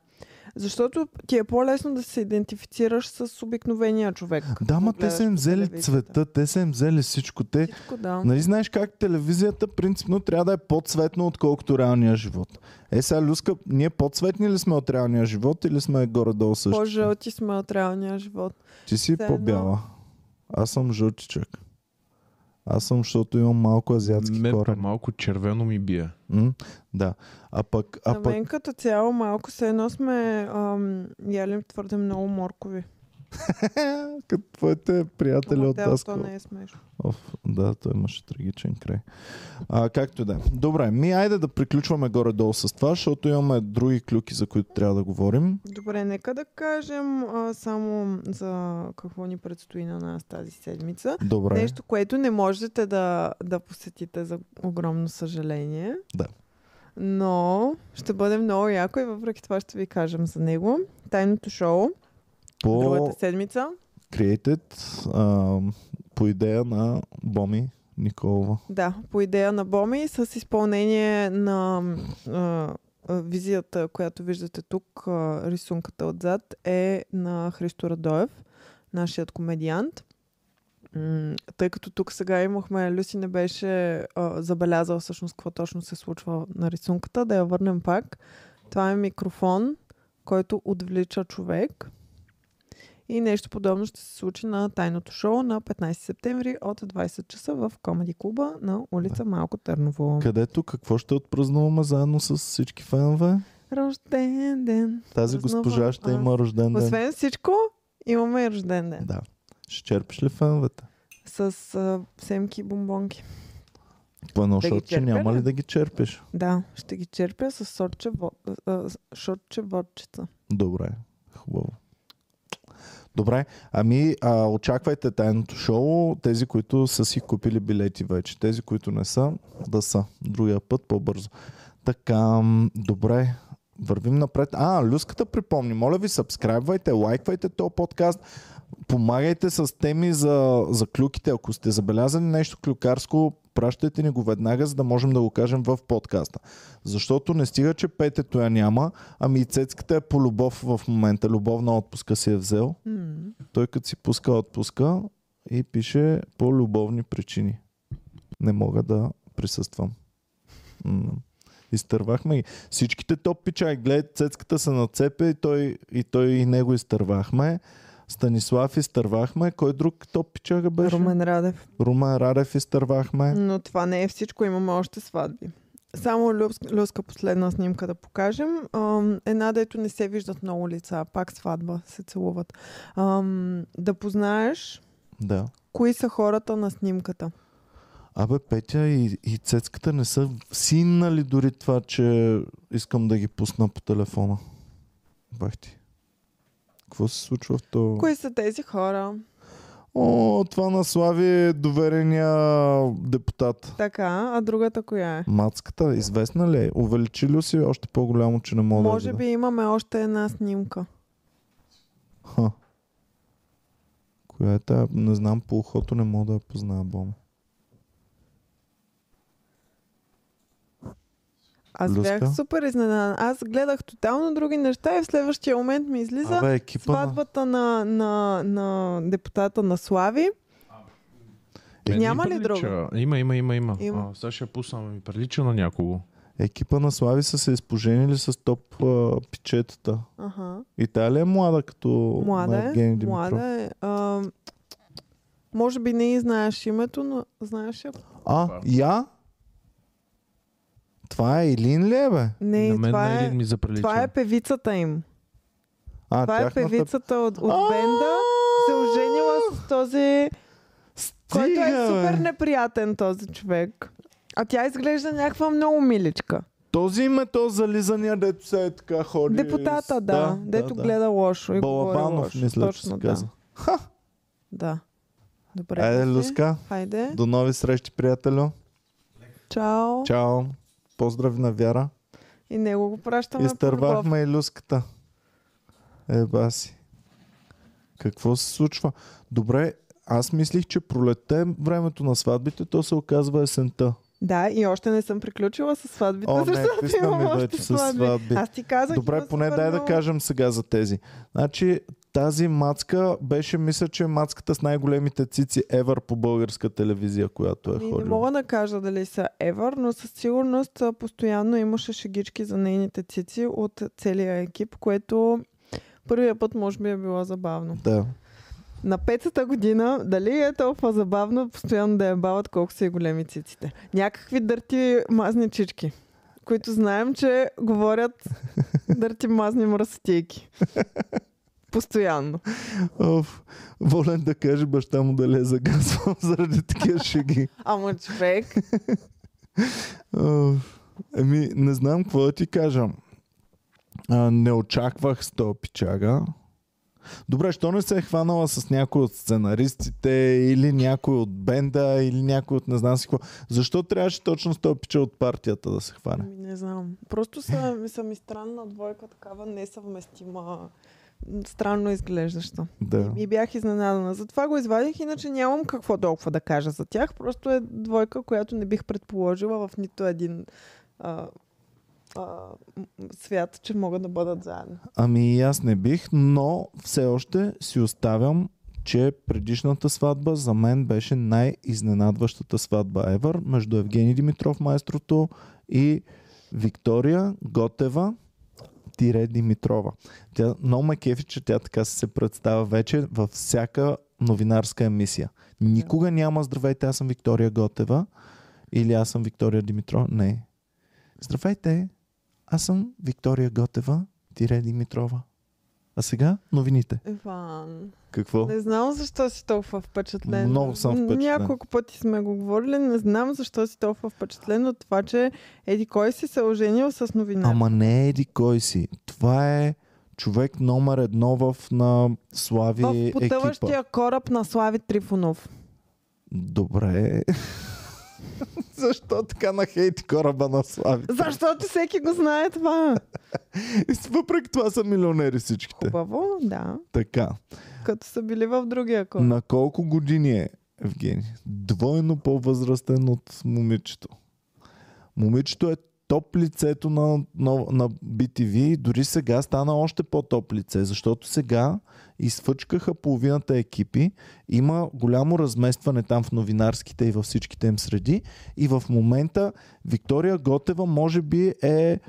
Защото ти е по-лесно да се идентифицираш с обикновения човек. Да, ма те са им взели цвета, те са им взели всичко. Те, Всичко, да. Нали знаеш как телевизията принципно трябва да е по-цветно, отколкото реалния живот? Е, сега, Люска, ние по-цветни ли сме от реалния живот или сме горе-долу също? По-жълти сме от реалния живот. Ти си Все по-бяла. Аз съм жълтичък. Аз съм, защото имам малко азиатски Мен корен. малко червено ми бие. М? Да. А пък, а На пък мен като цяло малко се едно сме ам, яли твърде много моркови. като твоите приятели Ама от Даскал. не е смешно. Оф, да, той имаше трагичен край. А, както да е. Добре, ми айде да приключваме горе-долу с това, защото имаме други клюки, за които трябва да говорим. Добре, нека да кажем а, само за какво ни предстои на нас тази седмица. Добре. Нещо, което не можете да, да посетите за огромно съжаление. Да. Но ще бъде много яко и въпреки това ще ви кажем за него. Тайното шоу, По другата седмица. Created, а, по идея на Боми Николова. Да, по идея на Боми с изпълнение на а, визията, която виждате тук, а, рисунката отзад е на Христо Радоев, нашият комедиант. М, тъй като тук сега имахме, Люси не беше а, забелязал всъщност какво точно се случва на рисунката, да я върнем пак. Това е микрофон, който отвлича човек. И нещо подобно ще се случи на тайното шоу на 15 септември от 20 часа в Комеди клуба на улица Малко Търново. Където какво ще отпразнуваме заедно с всички фенове? Рожден ден. Тази Празнувам госпожа ще аз. има рожден ден. Освен всичко, имаме и рожден ден. Да. Ще черпиш ли феновете? С а, семки и бомбонки. По едно Да шотче няма ли? да ги черпиш? Да, ще ги черпя с шотче водчица. Добре, хубаво. Добре, ами а, очаквайте тайното шоу, тези, които са си купили билети вече, тези, които не са, да са. Другия път по-бързо. Така, добре, вървим напред. А, Люската припомни, моля ви, сабскрайбвайте, лайквайте този подкаст, Помагайте с теми за, за клюките. Ако сте забелязали нещо клюкарско, пращайте ни го веднага, за да можем да го кажем в подкаста. Защото не стига, че петето я няма, ами и цецката е по любов в момента. Любовна отпуска си е взел. М. Той като си пуска отпуска и пише по любовни причини. Не мога да присъствам. М. Изтървахме ги. Всичките топ пичай. Гледай, цецката са на цепе и той и, той и него изтървахме. Станислав изтървахме. Кой друг топ пичага беше? Румен Радев. Румен Радев изтървахме. Но това не е всичко, имаме още сватби. Само люска, люска последна снимка да покажем. Ам, една, дето не се виждат много лица, пак сватба се целуват. Ам, да познаеш Да. кои са хората на снимката. Абе, Петя и, и Цецката не са синнали дори това, че искам да ги пусна по телефона. Бах ти. Какво се случва в то? Кои са тези хора? О, това на Слави е доверения депутат. Така, а другата коя е? Мацката, известна ли е? Увеличи ли си още по-голямо, че не мога Може да би имаме още една снимка. Ха. Коя е тая? Не знам, по ухото не мога да я позная, Боми. Аз Люска? бях супер изненадан. Аз гледах тотално други неща и в следващия момент ми излиза Абе, екипа на... сватбата на, на, на депутата на Слави. Мен Няма ли прилича- Има, има, има, има. Има. А, сега ще я пусна, ми прилича на някого. Екипа на Слави са се изпоженили с топ а, пичетата. Ага. И тая ли е млада като Млада е. Евгений Димитров? Млада е. А, може би не и знаеш името, но знаеш я? А, я? Това е Илин ли е, бе? Не, на мен това, на е, ми заприлича. това е певицата им. А, това е тяхната... певицата от, от бенда. Се оженила с този, който е Стига, супер неприятен този човек. А тя изглежда някаква много миличка. Този им е то зализания, дето се е така ходи. Депутата, с- да, дето гледа лошо и говори Балабанов, лошо. мисля, че Точно, се да. каза. Да. Добре. Айде. Люска, Хайде. до нови срещи, приятелю. Чао. Чао. Поздрави на Вяра. И него го пращаме. Изтървахме и люската. Еба си. Какво се случва? Добре, аз мислих, че пролетте е времето на сватбите, то се оказва есента. Да, и още не съм приключила с сватбите, О, не, защото писна имам още сватби. сватби. Аз ти казах. Добре, поне дай да кажем сега за тези. Значи, тази мацка беше, мисля, че мацката с най-големите цици ever по българска телевизия, която е Ами, Не, ходила. мога да кажа дали са Евър, но със сигурност постоянно имаше шегички за нейните цици от целия екип, което първия път може би е било забавно. Да. На петата година, дали е толкова забавно постоянно да я бават колко са и големи циците? Някакви дърти мазни чички, които знаем, че говорят дърти мазни мръсотейки. Постоянно. Оф, волен да каже баща му дали е загасвал заради такива шеги. Ама човек, Оф, Еми, не знам какво да ти кажа. А, не очаквах с този пичага. Добре, що не се е хванала с някой от сценаристите или някой от бенда или някой от не знам си какво. Защо трябваше точно с този пича от партията да се хване? Ами, не знам. Просто са, са ми странна двойка, такава несъвместима, странно изглеждаща. Да. И, и бях изненадана. Затова го извадих, иначе нямам какво толкова да кажа за тях. Просто е двойка, която не бих предположила в нито един а, а, свят, че могат да бъдат заедно. Ами и аз не бих, но все още си оставям, че предишната сватба за мен беше най-изненадващата сватба ever между Евгений Димитров, майстрото и Виктория Готева тире Димитрова. Тя много ме кефи, че тя така се представя вече във всяка новинарска емисия. Никога няма здравейте, аз съм Виктория Готева или аз съм Виктория Димитрова. Не. Здравейте, аз съм Виктория Готева, тире Димитрова. А сега новините. Иван, Какво? не знам защо си толкова впечатлен. Много съм впечатлен. Няколко пъти сме го говорили, не знам защо си толкова впечатлен от това, че еди кой си се оженил с новина. Ама не еди кой си. Това е човек номер едно в на Слави в екипа. потъващия кораб на Слави Трифонов. Добре. Защо така на хейти кораба на Слави? Защото всеки го знае това. Въпреки това са милионери всичките. Хубаво, да. Така. Като са били в другия клас. На колко години е Евгений? Двойно по-възрастен от момичето. Момичето е топ лицето на, на, на BTV. Дори сега стана още по-топ лице, защото сега изфъчкаха половината екипи. Има голямо разместване там в новинарските и във всичките им среди. И в момента Виктория Готева може би е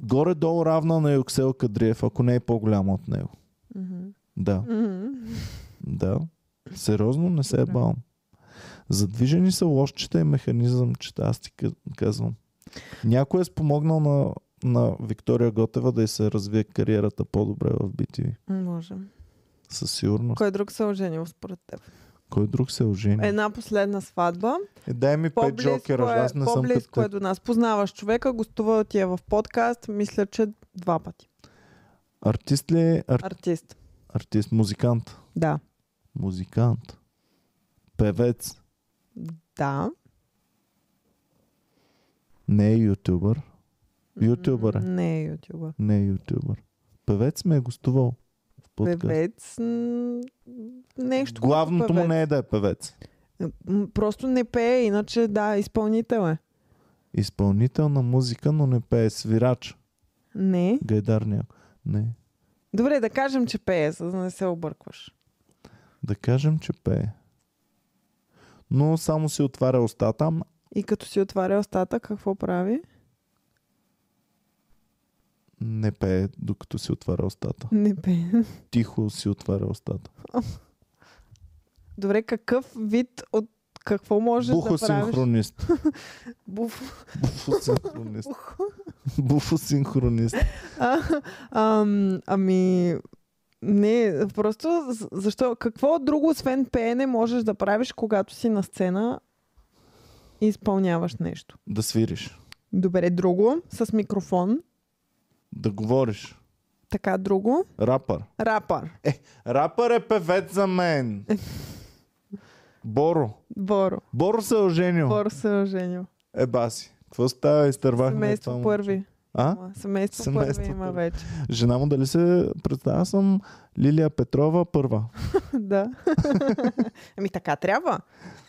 горе-долу равна на Юксел Кадриев, ако не е по-голяма от него. Мгм. Да, Мгм. да. Сериозно не се е бавам. Задвижени са лошчета и механизъм, че аз ти ка- казвам. Някой е спомогнал на, на Виктория Готева да й се развие кариерата по-добре в BTV. Може. Със сигурност. Кой друг се е оженил според теб? Кой друг се ожени? Една последна сватба. Е, дай ми пет джокера, е, аз не съм по-близко е до нас. Познаваш човека, гостува ти е в подкаст, мисля, че два пъти. Артист ли е? Ар... Артист. Артист, музикант. Да. Музикант. Певец. Да. Не е ютубър. Ютубър е. Не е ютубър. Не е ютубър. Певец ме е гостувал в подкаст. Певец. м, Нещо. като Главното му певец. не е да е певец. М, Просто не пее, иначе да, изпълнител е. Изпълнител на музика, но не пее. Свирач. Не. Гайдар някой. Не. Добре, да кажем, че пее, за да не се объркваш. Да кажем, че пее. Но само си отваря устата. И като си отваря устата, какво прави? Не пее, докато си отваря устата. Не пее. Тихо си отваря устата. Добре, какъв вид от какво можеш да правиш? Бухосинхронист. Буф. Буфосинхронист. Буфосинхронист. А, ам, ами, не, просто защо, какво друго освен пеене можеш да правиш, когато си на сцена и изпълняваш нещо? Да свириш. Добре, друго, с микрофон, Да говориш. така друго. Рапър. Рапър, Рапър е певец за мен. Боро. Боро. Боро се е оженил. Боро се е оженил. Е, баси. Какво става? Изтървахме това Семейство момче. първи. А? Семейство, Семейство първи има вече. Жена му дали се представя съм Лилия Петрова първа. да. ами така трябва.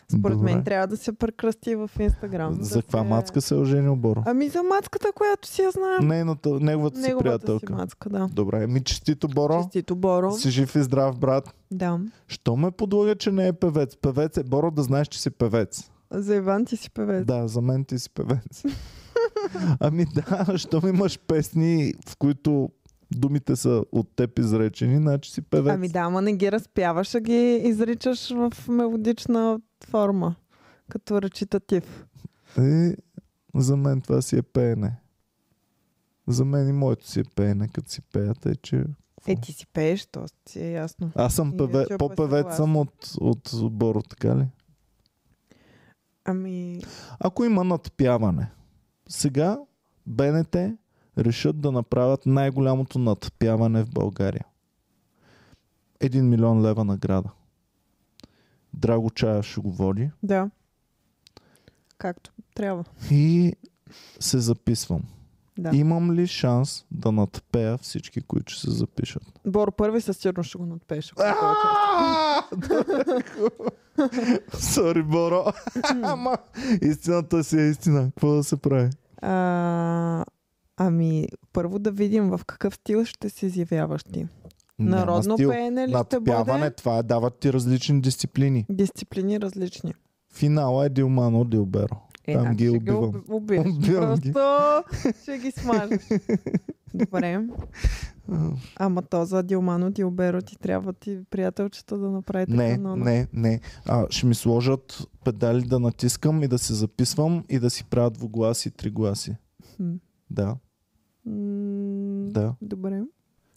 Според Добре. мен трябва да се прекръсти в Инстаграм. За да каква се... мацка се е оженил Боро? Ами за мацката, която си я знаем. Нейната, неговата си Неговата си приятелка. мацка, да. Добре, ми честито Боро. Честито, Боро. Си жив и здрав, брат. Да. Що ме подлага, че не е певец? Певец е Боро да знаеш, че си певец. За Иван ти си певец. Да, за мен ти си певец. ами да, щом имаш песни, в които думите са от теб изречени, значи си певец. Ами да, ама не ги разпяваш, а ги изричаш в мелодична форма. Като речитатив. И за мен това си е пеене. За мен и моето си е пеене, като си пеят е, че... Е, ти си пееш, то си е ясно. Аз съм певе... По-певец съм от, от Боро, така ли? Ами, Ако има надпяване, сега БНТ решат да направят най-голямото надпяване в България. Един милион лева награда. Драго Чая ще го води да. Както трябва. и се записвам. Да. Имам ли шанс да надпея всички, които ще се запишат? Боро първи със сигурност ще го надпееш. е. Сори, Боро. Ама истината си е истина. Какво да се прави? Ами, първо да видим в какъв стил ще се изявяваш ти. Народно стил. пеене ли ще Надпяване, бъде? това е, дават ти различни дисциплини. Дисциплини различни. Финала е Дилмано Дилберо. Е, Там значи ги ще убивам. уби- убиеш. Убивам ги. Просто ще ги смажеш. Добре. Ама то за Дилмано Дилберо ти трябва ти приятелчета да направи така Не, но- не, не. А, ще ми сложат педали да натискам и да се записвам и да си правят двугласи и тригласи. Хм. Да, М, да. Добре.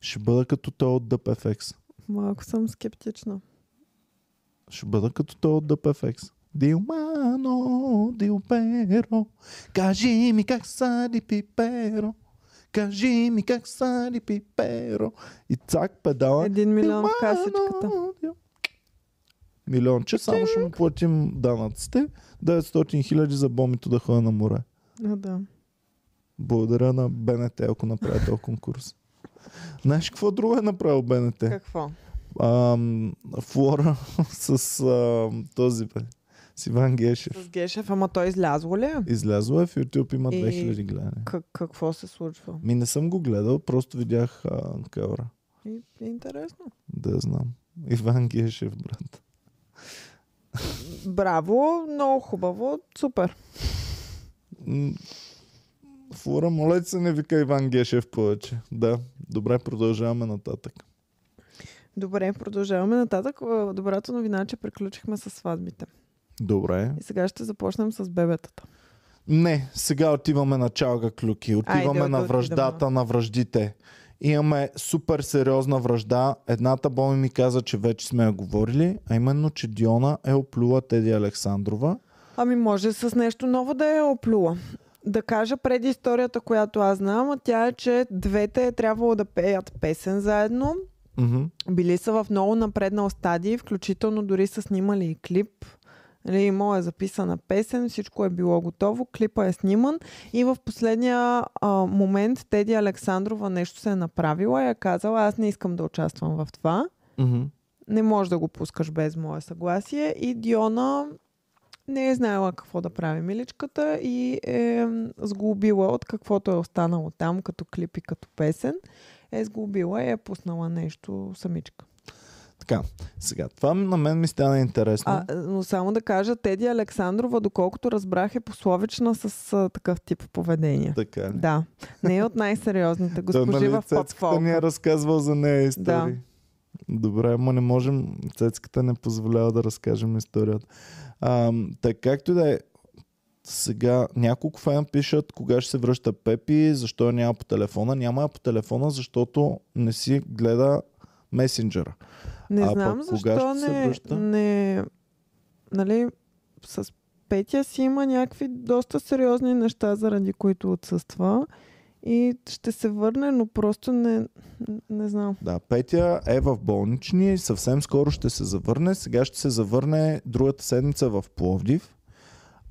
Ще бъда като той от DPFX. Малко съм скептична. Ще бъда като той от DPFX. Дилмано, Дилберо, кажи ми как сади пиперо. Кажи ми как сади пиперо. И цак педала. Един милион в касичката. Дил- Милионче, само ще му платим данъците. 900 хиляди за бомито да ходя на море. А, да. Благодаря на БНТ, ако направи този конкурс. Знаеш какво друго е направил БНТ? Какво? Ам, флора с ам, този бе. С Иван Гешев. С Гешев, ама той излязло ли? е? Излязло е в YouTube, има И- 2000 гледания. Как, какво се случва? Ми не съм го гледал, просто видях а, кавра. И, интересно. Да знам. Иван Гешев, брат. Браво, много хубаво, супер. М, Флора, моля се, не вика Иван Гешев повече. Да, добре, продължаваме нататък. Добре, продължаваме нататък. Е, Добрата новина е, че приключихме с сватбите. Добре. И сега ще започнем с бебетата. Не, сега отиваме на чалга клюки. Отиваме Айде, на да връждата отидем. на връждите. Имаме супер сериозна връжда. Едната Боми ми каза, че вече сме я говорили, а именно, че Диона е оплюла Теди Александрова. Ами може с нещо ново да я оплюла. Да кажа преди историята, която аз знам, а тя е, че двете е трябвало да пеят песен заедно. Мгм. Били са в много напреднал стадий, включително дори са снимали и клип. Нали, имало е записана песен, всичко е било готово, клипа е сниман и в последния а, момент Теди Александрова нещо се е направила и е казала, аз не искам да участвам в това. Мгм. Не можеш да го пускаш без мое съгласие. И Диона не е знаела какво да прави миличката и е сглобила от каквото е останало там, като клип и като песен. Е сглобила и е пуснала нещо самичка. Така, сега, това на мен ми стана интересно. А, но само да кажа, Теди Александрова, доколкото разбрах, е пословична с а, такъв тип поведение. Така ли? Да, не е от най-сериозните. Госпожи нали, в Цецката ни е разказвал за нея истории. Добре, ама не можем. Цецката не позволява да разкажем историята. А, така както и да е. Сега няколко фена пишат кога ще се връща Пепи, защо я няма по телефона. Няма я по телефона, защото не си гледа месенджера. Не А знам пък кога защо ще се не, връща? не... Нали, с Петя си има някакви доста сериозни неща, заради които отсъства. И ще се върне, но просто не, не знам. Да, Петя е в болнични, съвсем скоро ще се завърне. Сега ще се завърне другата седмица в Пловдив.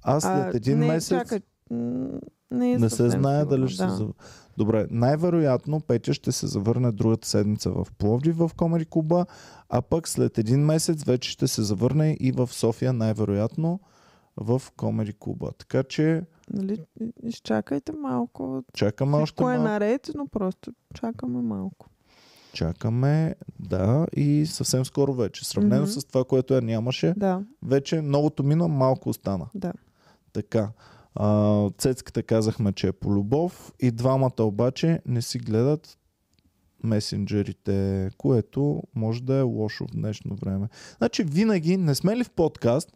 А след един не, месец... Чакай, не, е Не се знае сигурно, дали ще да. се завърне. Добре, най-вероятно Петя ще се завърне другата седмица в Пловдив в Комери Куба, а пък след един месец вече ще се завърне и в София най-вероятно в Комери Куба. Така че Нали, изчакайте малко. чакаме още Всичко е малко. наред, но просто чакаме малко. Чакаме, да, и съвсем скоро вече. Сравнено Мгм. с това, което я нямаше, Да, вече новото мина, малко остана. да. Така. А, цецката казахме, че е по любов и двамата обаче не си гледат месенджерите, което може да е лошо в днешно време. Значи винаги, не сме ли в подкаст,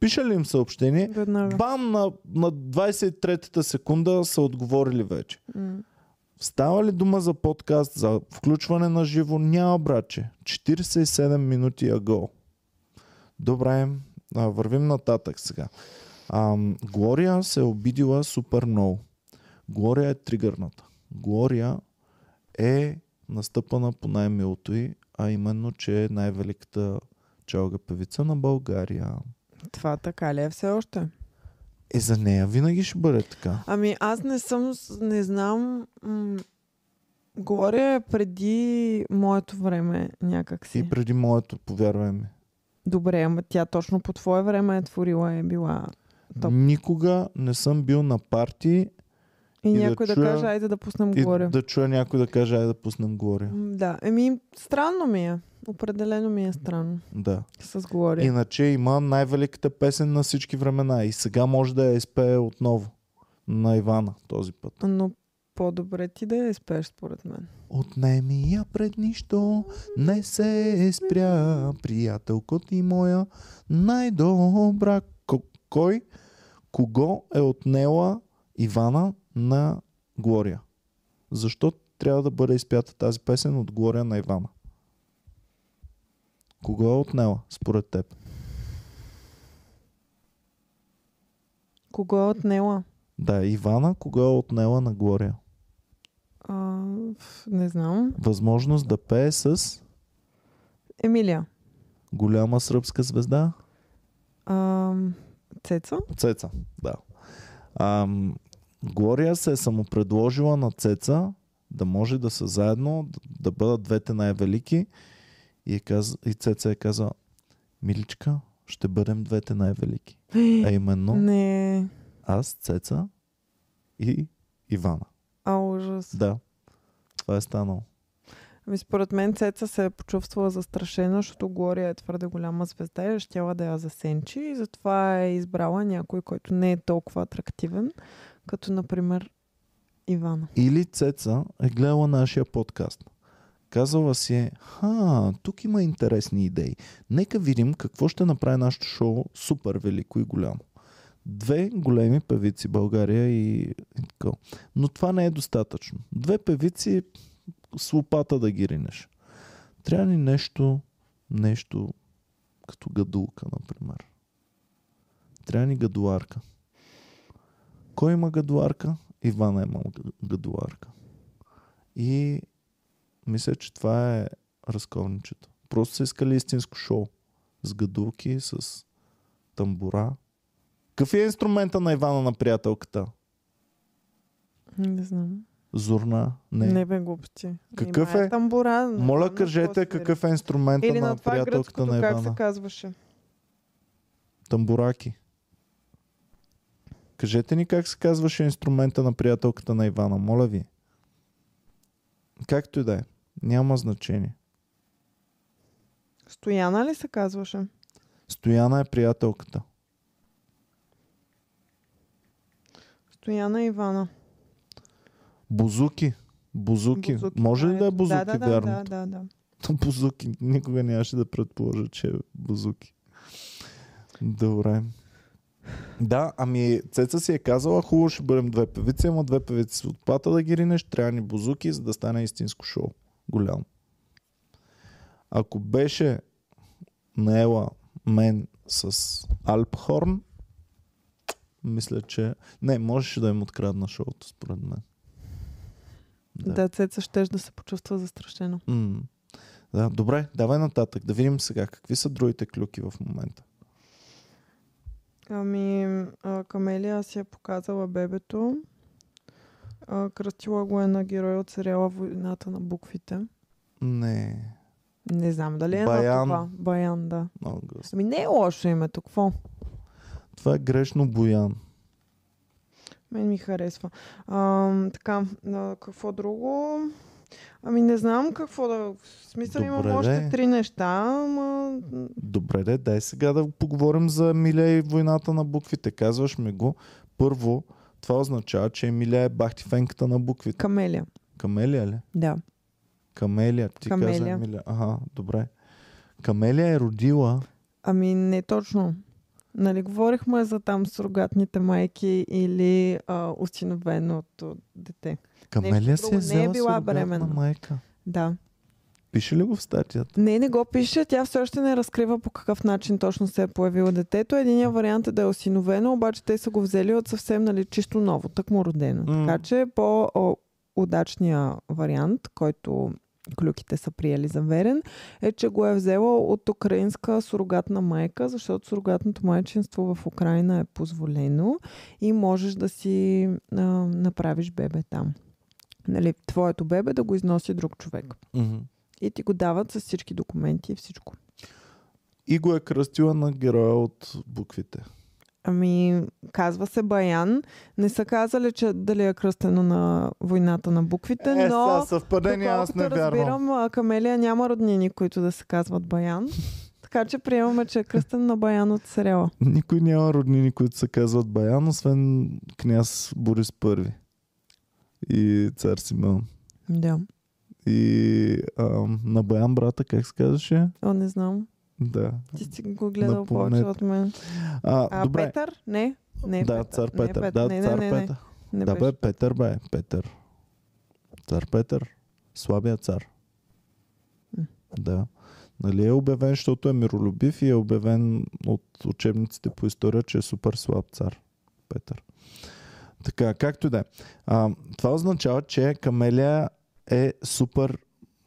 пиша ли им съобщение, Веднага. бам, на, на 23-та секунда са отговорили вече. М. Става ли дума за подкаст, за включване на живо? Няма, братче. 47 минути аго. Добре, а, вървим нататък сега. Ам, Глория се е обидила супер много. Глория е тригърната. Глория е настъпана по най-милото й, а именно, че е най-великата чалга певица на България. Това така ли е все още? Е, за нея винаги ще бъде така. Ами аз не съм, не знам. М- е преди моето време някакси. И преди моето, повярвай ми. Добре, ама тя точно по твое време е творила е била. Топ. Никога не съм бил на парти И, И да някой да, чуя- каже, айде да пуснем и Глория. да чуя някой да каже, ай да пуснем. М, Да, еми странно ми е. Определено ми е странно Да. с Глория. Иначе има най-великата песен на всички времена и сега може да я изпее отново на Ивана този път. Но по-добре ти да я изпееш, според мен. Отнеми я пред нищо, не се спря, приятелко ти моя, най-добра. Ко- кой, кого е отнела Ивана на Глория? Защо трябва да бъде изпята тази песен от Глория на Ивана? Кого е отнела, според теб? Кого е отнела? Да, Ивана, кого е отнела на Глория? А, не знам. Възможност да пее с Емилия. голяма сръбска звезда? А, Цеца? Цеца, да. Ам, Глория се е самопредложила на Цеца да може да са заедно, да бъдат двете най-велики И, е каз... и Цеца е казала, Миличка, ще бъдем двете най-велики. А именно Не. аз, Цеца и Ивана. А, ужас. Да. Това е станало. Ами според мен Цеца се е почувствала застрашена, защото Глория е твърде голяма звезда и щяла да я засенчи и затова е избрала някой, който не е толкова атрактивен, като например Ивана. Или Цеца е гледала нашия подкаст. Казала си е, ха, тук има интересни идеи. Нека видим какво ще направи нашето шоу супер велико и голямо. Две големи певици България и, и така. Но това не е достатъчно. Две певици с лопата да ги ринеш. Трябва ни нещо, нещо като гадулка, например. Трябва ни гадуарка. Кой има гадуарка? Ивана има гадуарка. И мисля, че това е разковничето. Просто са искали истинско шоу. С гадулки, с тамбура. Какъв е инструмента на Ивана на приятелката? Не знам. Зурна? Не. Не, бе глупости. Какъв Нима е? Тамбура. не Моля, кажете какъв е инструмента Или на, на това приятелката на как се Ивана. казваше. Тамбураки. Кажете ни как се казваше инструмента на приятелката на Ивана, моля ви. Както и да е. Няма значение. Стояна ли се казваше? Стояна е приятелката. Стояна Ивана. Бузуки. Бузуки. Може ли да е бузуки, да, да, вярно? Да, да, да. Бузуки. Никога нямаше да предположа, че е бузуки. Добре. Да, ами Цеца си е казала, хубаво ще бъдем две певици, ама две певици с отплата да ги ринеш, трябва ни бузуки, за да стане истинско шоу. Голямо. Ако беше наела мен с Алпхорн, мисля, че... Не, можеше да им открадна шоуто, според мен. Да, да Цеца щеш да се почувства застрашено. М. Да, добре, давай нататък. Да видим сега какви са другите клюки в момента. Ами, Камелия си е показала бебето. А, кръстила го е на герой от сериала Войната на буквите. Не. Не знам дали е Баян. на това. Баян, да. Много гъс. Ами не е лошо името, какво? Това е грешно Боян. Мен ми харесва. А, така, а, какво друго? Ами не знам какво да... В смисъл имам още три неща, ама... Добре, де, дай сега да поговорим за Емилия и войната на буквите. Казваш ми го. Първо, това означава, че Емилия е бахтифенката на буквите. Камелия. Камелия ли? Да. Камелия. Ти каза Камелия. Емилия. Ага, добре. Камелия е родила... Ами не точно. Нали, говорихме за там сурогатните майки или а, осиновеното дете. Камелия си друго. е Не е била бременна. майка. Да. Пише ли го в статията? Не, не го пише. Тя все още не разкрива по какъв начин точно се е появило детето. Единият вариант е да е осиновено, обаче те са го взели от съвсем нали, чисто ново, тъкмо родено. М. Така че по-удачният вариант, който клюките са приели за верен, е, че го е взела от украинска сурогатна майка, защото сурогатното майчинство в Украина е позволено и можеш да си а, направиш бебе там. Нали, твоето бебе да го износи друг човек. Мгм. И ти го дават с всички документи и всичко. И го е кръстила на героя от буквите. Ами, казва се Баян. Не са казали, че дали е кръстено на войната на буквите, е, но сега съвпадение аз не вярвам. разбирам, Камелия няма роднини, които да се казват Баян. Така че приемаме, че е кръстен на Баян от сериала. Никой няма роднини, които се казват Баян, освен княз Борис Първи и цар Симеон. Да. И ам, на Баян брата, как се казваше? О, не знам. Да. Ти си го гледал повече от мен. А, А, добре. Петър? Не. Не, да, Петър. цар Не, Петър. Пет- Да, не, цар не, не, Петър. Не да, беше. бе, Петър, бе, Петър. Цар Петър. Слабия цар. М. Да. Нали е обявен, защото е миролюбив и е обявен от учебниците по история, че е супер слаб цар. Петър. Така, както и да е. Това означава, че Камелия е супер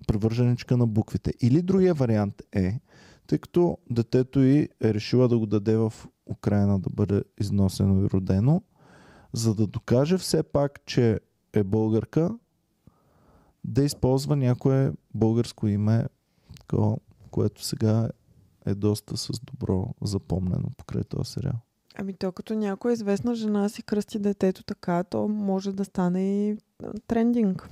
привърженичка на буквите. Или другия вариант е, тъй като детето й е решила да го даде в Украина да бъде износено и родено, за да докаже все пак, че е българка, да използва някое българско име, което сега е доста с добро запомнено покрай този сериал. Ами то като някоя известна жена си кръсти детето така, то може да стане и трендинг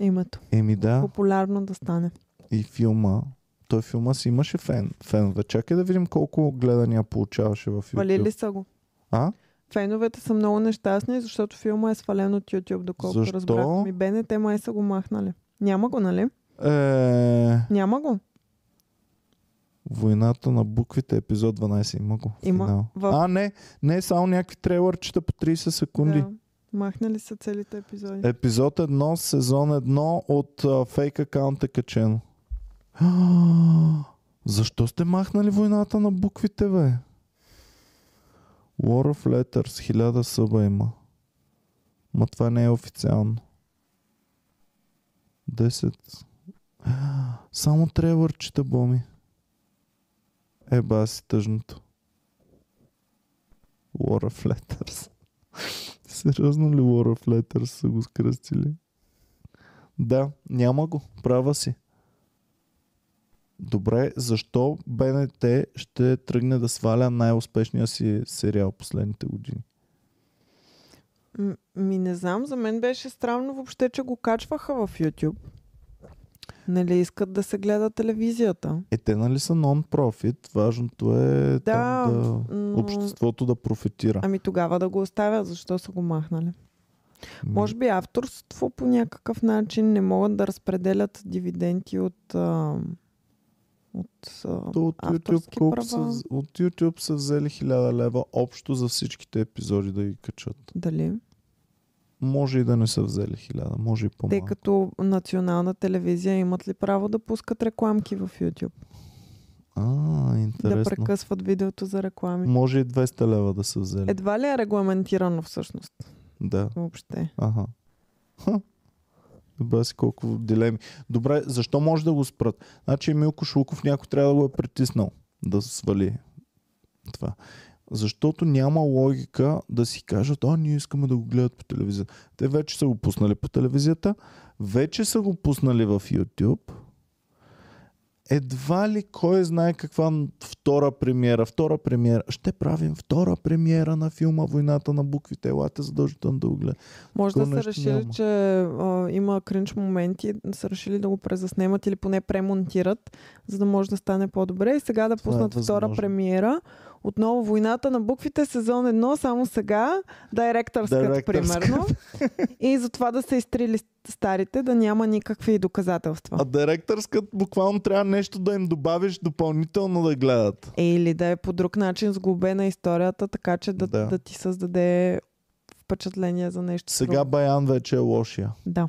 името. Еми да, Популярно да стане. и филма, той филма си имаше фен, фенове. Чакай да видим колко гледания получаваше в YouTube. Валили са го. А? Феновете са много нещастни, защото филма е свален от YouTube, доколкото Защо? разбрах. Ми БНТ май са го махнали. Няма го, нали? Е, Няма го. Войната на буквите, епизод 12, има го. Има. Финал. В- А, не, не, само някакви трейлърчета по 30 секунди. Да. Махнали са целите епизоди. Епизод 1, сезон 1 от фейк акаунт е качено. Защо сте махнали войната на буквите, бе? War of Letters, хиляда съба има. Ма това не е официално. 10. Само трейлърчета, Боми. Е, баси тъжното. War of Letters. Сериозно ли War of са го скръстили? Да, няма го. Права си. Добре, защо БНТ ще тръгне да сваля най-успешния си сериал последните години? М- Ми не знам, за мен беше странно въобще, че го качваха в YouTube. Нали искат да се гледа телевизията. Е, те нали са нон-профит? Важното е Да, там да... но- обществото да профитира. Ами тогава да го оставят, защо са го махнали? Може би авторство по някакъв начин не могат да разпределят дивиденти от, а, от а, То от YouTube, права. са, от YouTube са взели 1000 лева общо за всичките епизоди да ги качат. Дали? Може и да не са взели 1000, може и по-малко. като национална телевизия имат ли право да пускат рекламки в YouTube? А, Да интересно. прекъсват видеото за реклами. Може и 200 лева да са взели. Едва ли е регламентирано всъщност? Да. Въобще. Ага. Ха. Добре си колко дилеми. Добре, защо може да го спрат? Значи Милко Шулков някой трябва да го е притиснал да свали това. Защото няма логика да си кажат, а ние искаме да го гледат по телевизията. Те вече са го пуснали по телевизията, вече са го пуснали в YouTube. Едва ли кой знае каква втора премиера. Втора премиера. Ще правим втора премиера на филма Войната на буквите. Елате задължително да го гледате. Може да Такова са нещо решили, няма. че а, има кринч моменти, са решили да го презаснемат или поне премонтират, за да може да стане по-добре. И сега да е пуснат втора възможно. премиера. Отново войната на буквите, сезон 1, само сега, Director's примерно. и затова да са изтрили старите, да няма никакви доказателства. А директорскът буквално трябва нещо да им добавиш допълнително да гледат. Или да е по друг начин сглобена историята, така че да, Да. да. ти създаде впечатление за нещо Сега друго. Баян вече е лошия. Да.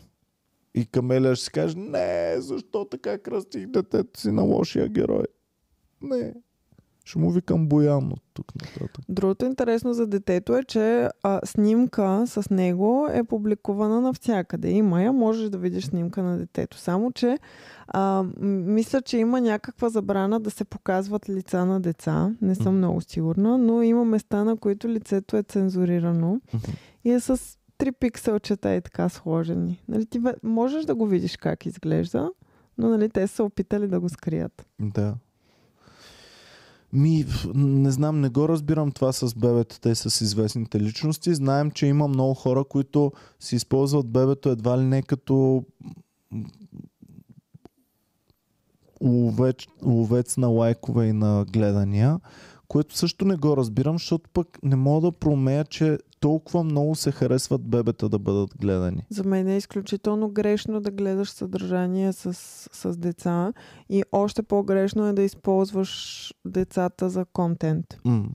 И Камелия ще си каже, не, защо така кръстих детето си на лошия герой? Не. Ще му викам Боян от тук нататък. Другото интересно за детето е, че а, снимка с него е публикувана навсякъде. Има я, можеш да видиш снимка на детето. Само, че а, мисля, че има някаква забрана да се показват лица на деца. Не съм Мгм. много сигурна, но има места, на които лицето е цензурирано Мгм. и е с три пикселчета и така сложени. Нали, ти можеш да го видиш как изглежда, но нали, те са опитали да го скрият. Да. Ми, не знам, не го разбирам това с бебетата и с известните личности. Знаем, че има много хора, които си използват бебето едва ли не като м, ловец, ловец на лайкове и на гледания, което също не го разбирам, защото пък не мога да промея, че толкова много се харесват бебета да бъдат гледани. За мен е изключително грешно да гледаш съдържание с, с деца и още по-грешно е да използваш децата за контент. М.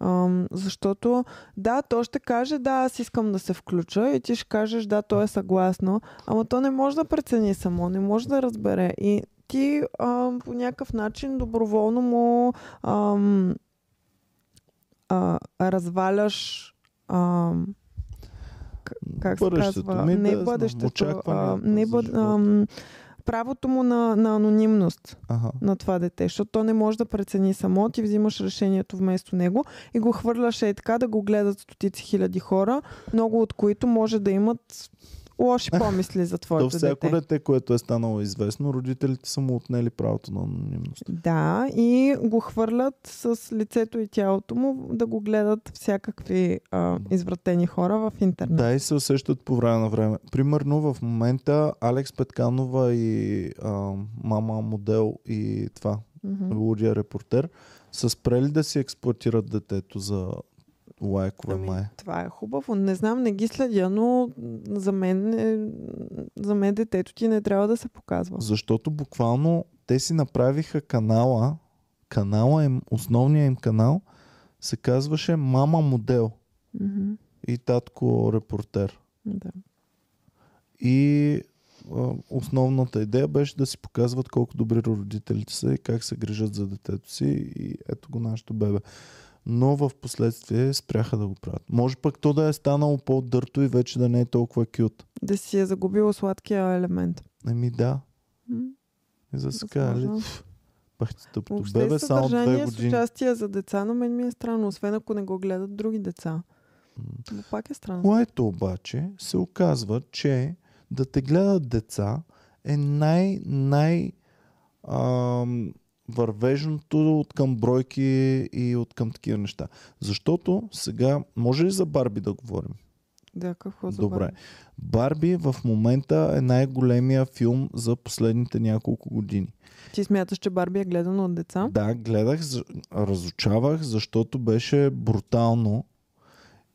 Ам, защото да, то ще каже да, аз искам да се включа и ти ще кажеш да, то е съгласно, ама то не може да прецени само, не може да разбере и ти ам, по някакъв начин доброволно му ам, а, разваляш к- как се казва? ми, не да, бъдещето, а, не бъд, правото му на, на анонимност Ага. на това дете, защото то не може да прецени само, ти взимаш решението вместо него и го хвърляш е така да го гледат стотици хиляди хора, много от които може да имат лоши помисли за То твоето всяко дете. дете, което е станало известно, родителите са му отнели правото на анонимност. Да, и го хвърлят с лицето и тялото му да го гледат всякакви а, извратени хора в интернет. Да, и се усещат по време на време. Примерно в момента Алекс Петканова и а, мама модел и това, Мгм. лудия репортер, са спрели да си експлуатират детето за лайкове Ами, май. Това е хубаво. Не знам, не ги следя, но за мен, е, за мен детето ти не трябва да се показва. Защото буквално те си направиха канала, канала им, основният им канал се казваше Мама модел и татко репортер. Да. И основната идея беше да си показват колко добри родителите са и как се грижат за детето си и ето го нашето бебе. Но в последствие спряха да го правят. Може пък то да е станало по-дърто и вече да не е толкова кют. Да си е загубило сладкия елемент. Еми да. М, И за сега, нали? възможно. Пах ти Въобще бебе, само две с участие за деца, но мен ми е странно, освен ако не го гледат други деца. Но пак е странно. Което обаче се оказва, че да те гледат деца е най- най- ам, вървежното от към бройки и от към такива неща. Защото сега, може ли за Барби да говорим? Да, какво за Добре. Барби? Барби в момента е най-големия филм за последните няколко години. Ти смяташ, че Барби е гледано от деца? Да, гледах, разучавах, защото беше брутално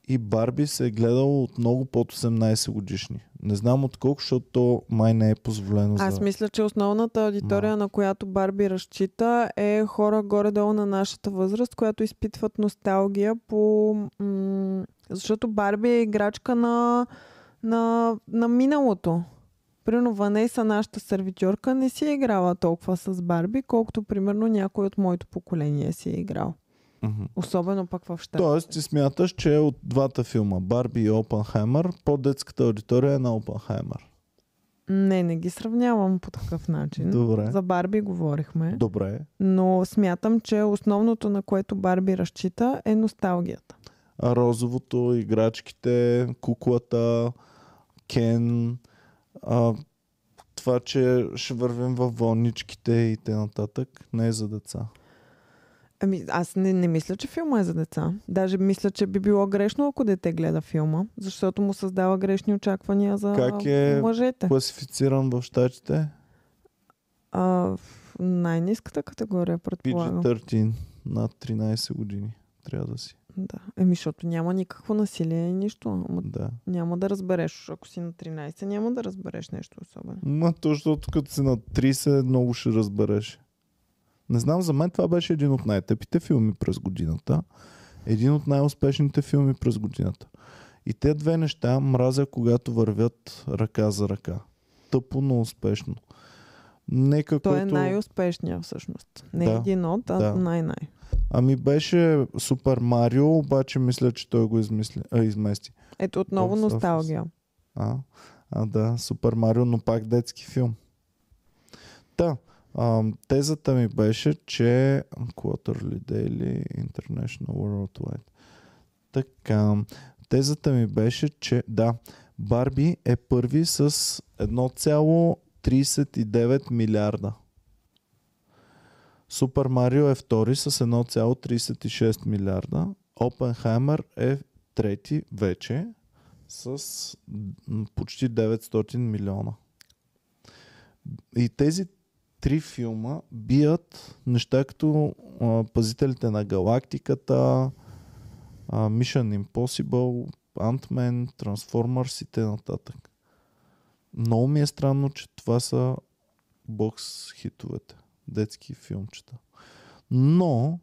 и Барби се е гледало от много под 18 годишни. Не знам от колко, защото то май не е позволено Аз за... мисля, че основната аудитория, на която Барби разчита, е хора горе-долу на нашата възраст, която изпитват носталгия по... М- защото Барби е играчка на, на, на миналото. Примерно Ванеса, нашата сервитьорка, не си е играла толкова с Барби, колкото примерно някой от моето поколение си е играл. Мгм. Особено пък в щата. Тоест ти смяташ, че от двата филма, Барби и Опенхаймер, по-детската аудитория е на Опенхаймер. Не, не ги сравнявам по такъв начин. Добре. За Барби говорихме. Добре. Но смятам, че основното, на което Барби разчита, е носталгията. А розовото, играчките, куклата, Кен, а, това, че ще вървим във вълничките и т.н. не е за деца. Ами, аз не, не мисля, че филма е за деца. Даже мисля, че би било грешно, ако дете гледа филма, защото му създава грешни очаквания за Как е мъжете. Класифициран в щатите А, в най-низката категория, предполагам. PG-13 над 13 години. Трябва да си. Да. Еми, защото няма никакво насилие и нищо. Ама Да. няма да разбереш. Ако си на 13, няма да разбереш нещо особено. Ма то, защото като си на 30, много ще разбереш. Не знам, за мен това беше един от най-тъпите филми през годината. Един от най-успешните филми през годината. И те две неща мразя, когато вървят ръка за ръка. Тъпо, но успешно. Нека Той който... е най-успешният всъщност. Не Да. един от, а Да. най-най. Ами беше Супер Марио, обаче мисля, че той го измисли, а, измести. Ето отново Box office. носталгия. А, а да, Супер Марио, но пак детски филм. Та, тезата ми беше, че Quarterly Daily International Worldwide. Така, тезата ми беше, че да, Барби е първи с 1,39 милиарда. Супер Марио е втори с 1,36 милиарда. Опенхаймер е трети вече с почти 900 милиона. И тези три филма бият неща като а, Пазителите на галактиката, а, Mission Impossible, Ant-Man, Transformers и т.н. Много ми е странно, че това са бокс хитовете, детски филмчета. Но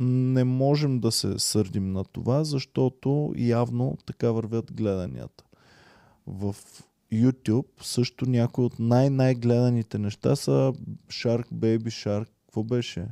не можем да се сърдим на това, защото явно така вървят гледанията. В YouTube също някои от най-най-гледаните неща са Shark Baby Shark. Какво беше?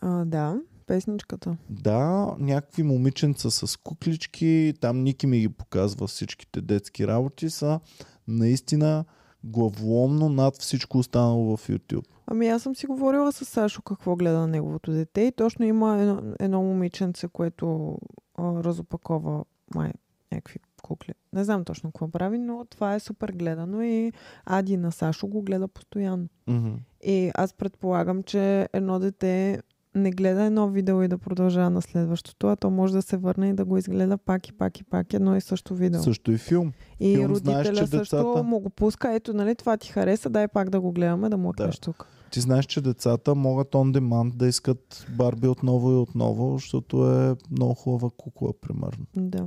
А, да, песничката. Да, някакви момиченца с куклички, там Ники ми ги показва всичките детски работи, са наистина главоломно над всичко останало в YouTube. Ами аз съм си говорила с Сашо какво гледа на неговото дете и точно има едно, едно момиченце, което а, разопакова май някакви кукли. Не знам точно какво прави, но това е супер гледано и Ади на Сашо го гледа постоянно. Мгм. И аз предполагам, че едно дете не гледа едно видео и да продължава на следващото, а то може да се върне и да го изгледа пак и пак и пак едно и също видео. Също и филм. и филм родителя знаеш, че също децата- му го пуска. Ето, нали, това ти хареса, дай пак да го гледаме, да му да. тук. Ти знаеш, че децата могат on demand да искат Барби отново и отново, защото е много хубава кукла, примерно. Да.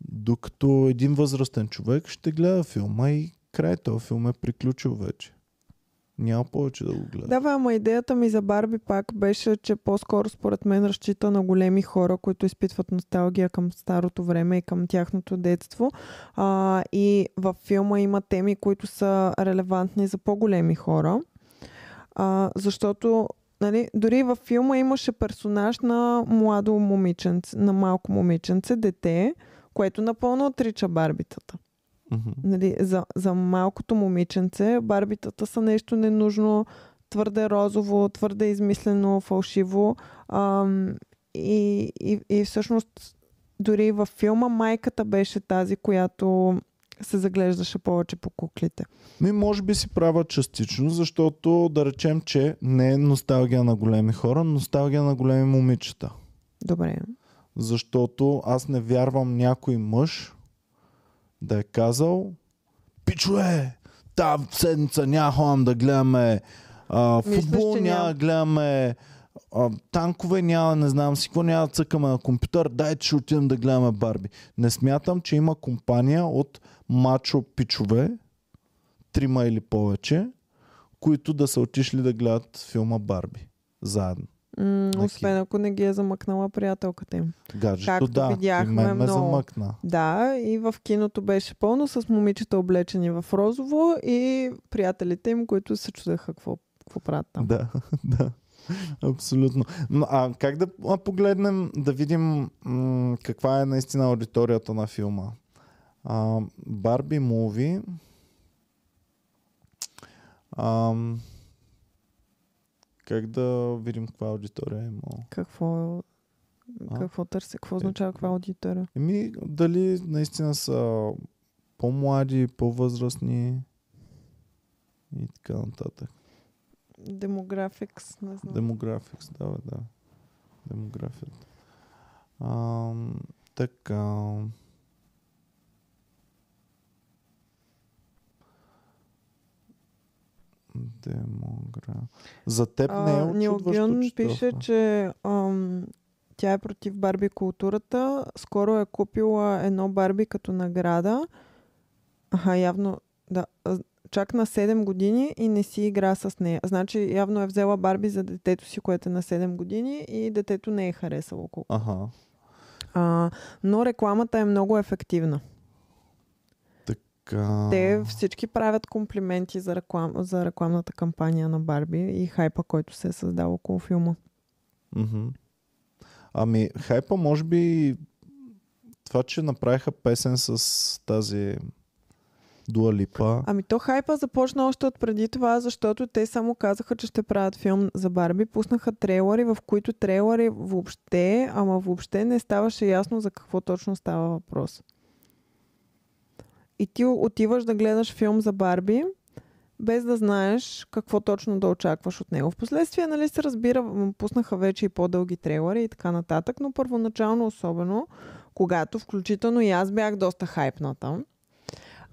Докато един възрастен човек ще гледа филма и край този филм е приключил вече. Няма повече да го гледа. Да, ама идеята ми за Барби пак беше, че по-скоро според мен разчита на големи хора, които изпитват носталгия към старото време и към тяхното детство. А, и във филма има теми, които са релевантни за по-големи хора. А, защото нали, дори във филма имаше персонаж на младо момиченце, на малко момиченце, дете, което напълно отрича барбитата. Мгм. Нали, за, за малкото момиченце барбитата са нещо ненужно, твърде розово, твърде измислено, фалшиво. Ам, и, и, и всъщност дори във филма майката беше тази, която се заглеждаше повече по куклите. Ми, може би си права частично, защото да речем, че не е носталгия на големи хора, носталгия на големи момичета. Добре. Защото аз не вярвам някой мъж да е казал Пичове, тази седмица няма ходим да гледаме а, Мислиш, футбол, няма няма? да гледаме а, танкове, няма, не знам си какво, няма да цъкаме на компютър, дайте ще отидем да гледаме Барби. Не смятам, че има компания от мачо пичове, трима или повече, които да са отишли да гледат филма Барби заедно. М- освен ако не ги е замъкнала приятелката им. Гаджето, Както да, видяхме и мен ме много. замъкна. Да, и в киното беше пълно с момичета облечени в розово и приятелите им, които се чудеха какво, какво правят там. Да, да. Абсолютно. Но, А как да погледнем, да видим м- каква е наистина аудиторията на филма? Барби муви. Ам, как да видим каква аудитория е имало? Какво, А? какво търси? Какво Е, означава каква аудитория? Еми, дали наистина са по-млади, по-възрастни и така нататък. Демографикс, не знам. Демографикс, да, да. Демографията. Ам, така. Демограф. За теб не е очудващо, че пише, това. че ам, тя е против Барби културата. Скоро е купила едно Барби като награда. Аха, явно, да. Чак на 7 години и не си игра с нея. Значи явно е взела Барби за детето си, което е на 7 години и детето не е харесало колко. Аха. А, но рекламата е много ефективна. Така. Те всички правят комплименти за, реклам, за рекламната кампания на Барби и хайпа, който се е създал около филма. Мгм. Ами, хайпа, може би това, че направиха песен с тази Дуа Липа. Ами то хайпа започна още от преди това, защото те само казаха, че ще правят филм за Барби. Пуснаха трейлери, в които трейлери въобще, ама въобще не ставаше ясно за какво точно става въпрос. И ти отиваш да гледаш филм за Барби, без да знаеш какво точно да очакваш от него. Впоследствие, нали се разбира, пуснаха вече и по-дълги трейлери и така нататък, но първоначално особено, когато включително и аз бях доста хайпната,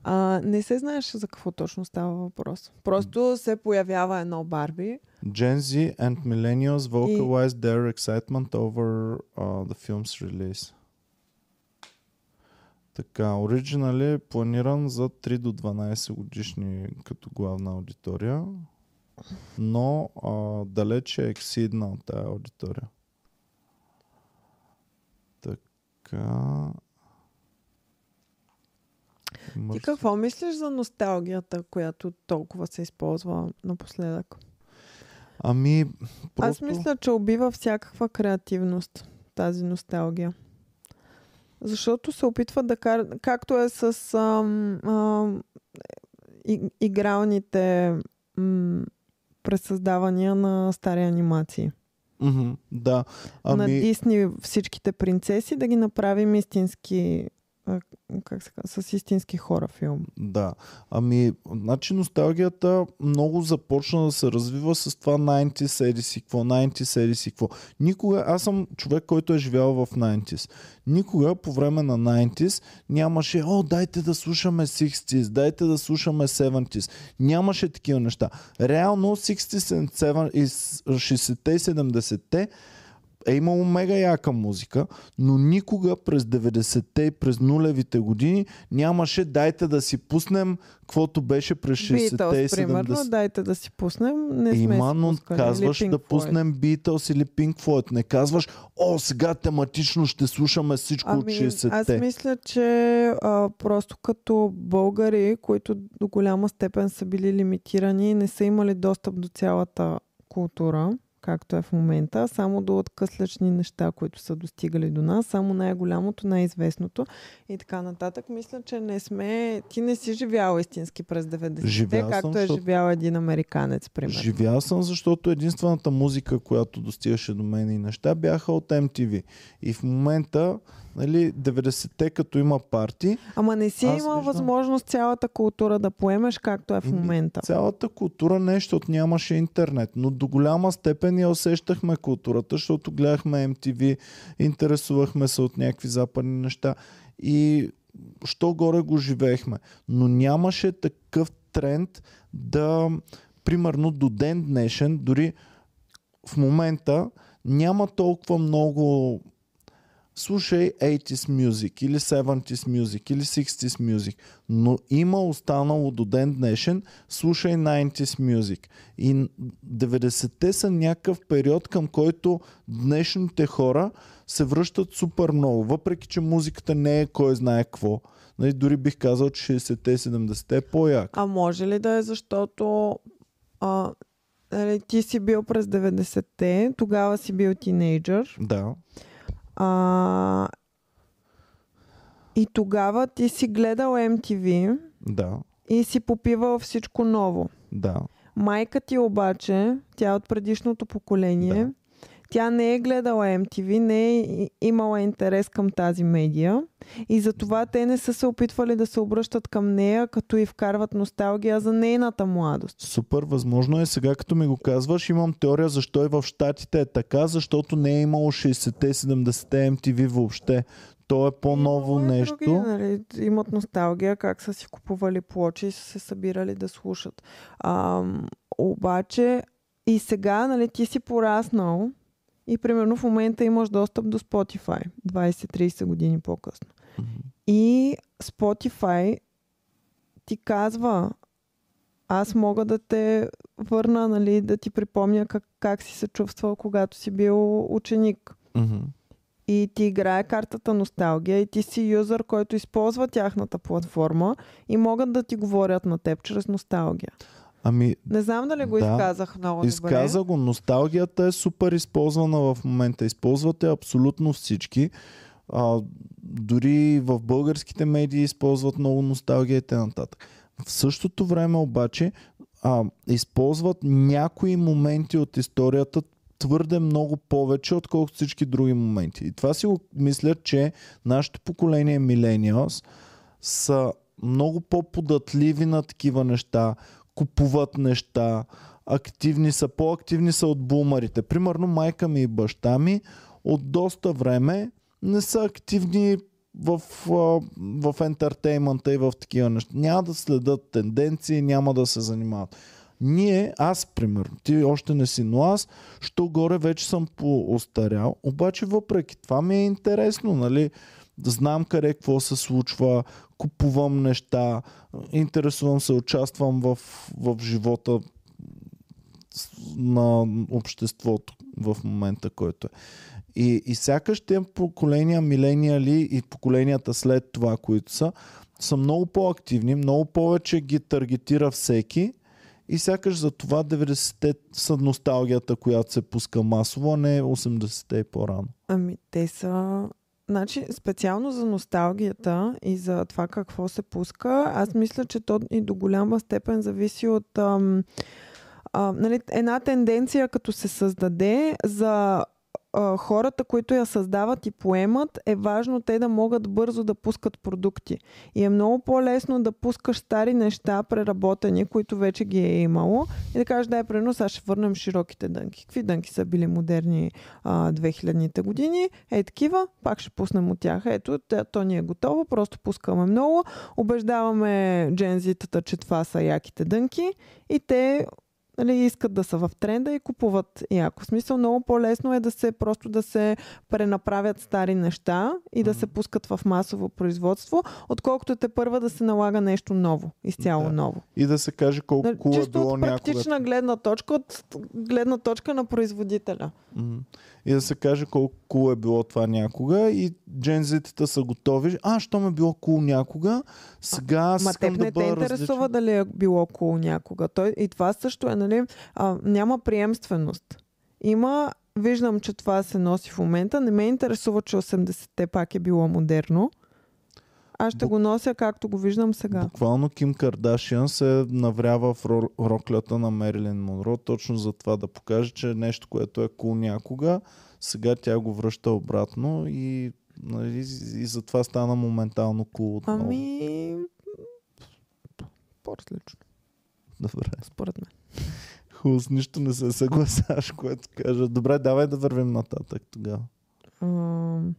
а, не се знаеше за какво точно става въпрос. Просто се появява едно Барби. Gen Z and millennials vocalize their excitement over uh, the film's release. Така, Original е планиран за 3 до 12 годишни като главна аудитория, но а, далече е ексидна от тази аудитория. Така... Ти какво мислиш за носталгията, която толкова се използва напоследък? Ами, просто... Аз мисля, че убива всякаква креативност тази носталгия. Защото се опитват да карат, както е с ам, ам, и, игралните м, пресъздавания на стари анимации. Мгм, да. Ами... На Дисни всичките принцеси да ги направим истински как се казва, с истински хора филм. Да. Ами, значи носталгията много започна да се развива с това 90 седи си какво, 90 седи си какво. Никога, аз съм човек, който е живял в 90s. Никога по време на 90s нямаше, о, дайте да слушаме 60s, дайте да слушаме 70s. Нямаше такива неща. Реално 60s и 60-те и 70-те е имало мега яка музика, но никога през 90-те и през нулевите години нямаше дайте да си пуснем каквото беше през 60-те и 70-те. примерно, дайте да си пуснем. Не сме Има, но пускали. казваш да пуснем Beatles или Pink Floyd. Не казваш, о, сега тематично ще слушаме всичко от Ами, 60-те. аз мисля, че а, просто като българи, които до голяма степен са били лимитирани, не са имали достъп до цялата култура, както е в момента, само до откъслечни неща, които са достигали до нас, само най-голямото, най-известното и така нататък. Мисля, че не сме... Ти не си живял истински през 90-те, Живял съм, както е защото- живял един американец, примерно. Живял съм, защото единствената музика, която достигаше до мен и неща, бяха от MTV. И в момента, нали, 90-те, като има парти, Ама не си имал виждам. възможност цялата култура да поемеш, както е в момента. цялата култура не, защото нямаше интернет. Но до голяма степен я усещахме културата, защото гледахме MTV, интересувахме се от някакви западни неща и що горе го живеехме. Но нямаше такъв тренд да, примерно до ден днешен, дори в момента няма толкова много слушай 80s music или 70s music или 60s music, но има останало до ден днешен слушай 90s music. И 90-те са някакъв период, към който днешните хора се връщат супер много, въпреки че музиката не е кой знае какво. Нали, дори бих казал, че 60-те и 70-те е по-як. А може ли да е защото а, нали, ти си бил през 90-те, тогава си бил тинейджър Да. А, и тогава ти си гледал MTV Да, и си попивал всичко ново. да. Майка ти обаче, тя е от предишното поколение, Да. Тя не е гледала MTV, не е имала интерес към тази медия и затова те не са се опитвали да се обръщат към нея, като и вкарват носталгия за нейната младост. Супер, възможно е. Сега като ми го казваш, имам теория защо и в Штатите е така, защото не е имало 60-те, 70-те MTV въобще. То е по-ново Имало и нещо. Други, нали, имат носталгия, как са си купували плочи и са се събирали да слушат. А, обаче и сега нали, ти си пораснал и примерно в момента имаш достъп до Spotify 20-30 години по-късно. И Spotify ти казва аз мога да те върна, нали, да ти припомня как, как си се чувствал, когато си бил ученик. И ти играе картата носталгия и ти си юзър, който използва тяхната платформа и могат да ти говорят на теб чрез носталгия. Ами, Не знам дали го Да. изказах много изказа добре. го. Носталгията е супер използвана в момента. Използвате абсолютно всички. А, дори в българските медии използват много носталгия и т.н. В същото време обаче а, използват някои моменти от историята твърде много повече, отколкото всички други моменти. И това си го мисля, че нашето поколение Millennials са много по-податливи на такива неща, купуват неща, активни са, по-активни са от бумарите. Примерно майка ми и баща ми от доста време не са активни в, в ентертеймента и в такива неща. Няма да следят тенденции, няма да се занимават. Ние, аз примерно, ти още не си, но аз, що горе вече съм по-остарял, обаче въпреки това ми е интересно, нали? Да знам къде какво се случва, купувам неща, интересувам се, участвам в, в живота на обществото в момента, който е. И, и сякаш те поколения, милениали и поколенията след това, които са, са много по-активни, много повече ги таргетира всеки и сякаш за това 90-те са носталгията, която се пуска масово, а не 80-те и по-рано. Ами, те са... Значи, специално за носталгията и за това какво се пуска, аз мисля, че то и до голяма степен зависи от ам, а, нали, една тенденция, като се създаде за хората, които я създават и поемат, е важно те да могат бързо да пускат продукти. И е много по-лесно да пускаш стари неща, преработени, които вече ги е имало и да кажеш, дай, примерно, сега ще върнем широките дънки. Какви дънки са били модерни а, 2000-те години? Е, такива, пак ще пуснем от тях. Ето, то ни е готово, просто пускаме много. Убеждаваме джензитата, че това са яките дънки и те нали, искат да са в тренда и купуват яко. Смисъл много по-лесно е да се просто да се пренаправят стари неща и да Мгм. се пускат в масово производство, отколкото те първа да се налага нещо ново, изцяло Да. ново. И да се каже колко Нали, cool е било от някога. практична гледна точка, от гледна точка на производителя. Мгм. И да се каже колко cool е било това някога и джензитата са готови. А, що ме било cool някога, сега аз Ма да не те бъда интересува различен. дали е било cool някога. Той, и това също е, нали, а, няма приемственост. Има, виждам, че това се носи в момента. Не ме интересува, че 80-те пак е било модерно. Аз ще Бу- го нося както го виждам сега. Буквално Ким Кардашиан се наврява в ро- роклята на Мерилин Монро, точно за това да покаже, че нещо, което е кул някога, сега тя го връща обратно и, нали, и затова стана моментално кул отново. Ами... По-различно, Добре. според мен. Хубаво, с нищо не се съгласяваш, което кажа. Добре, давай да вървим нататък тогава. Ам,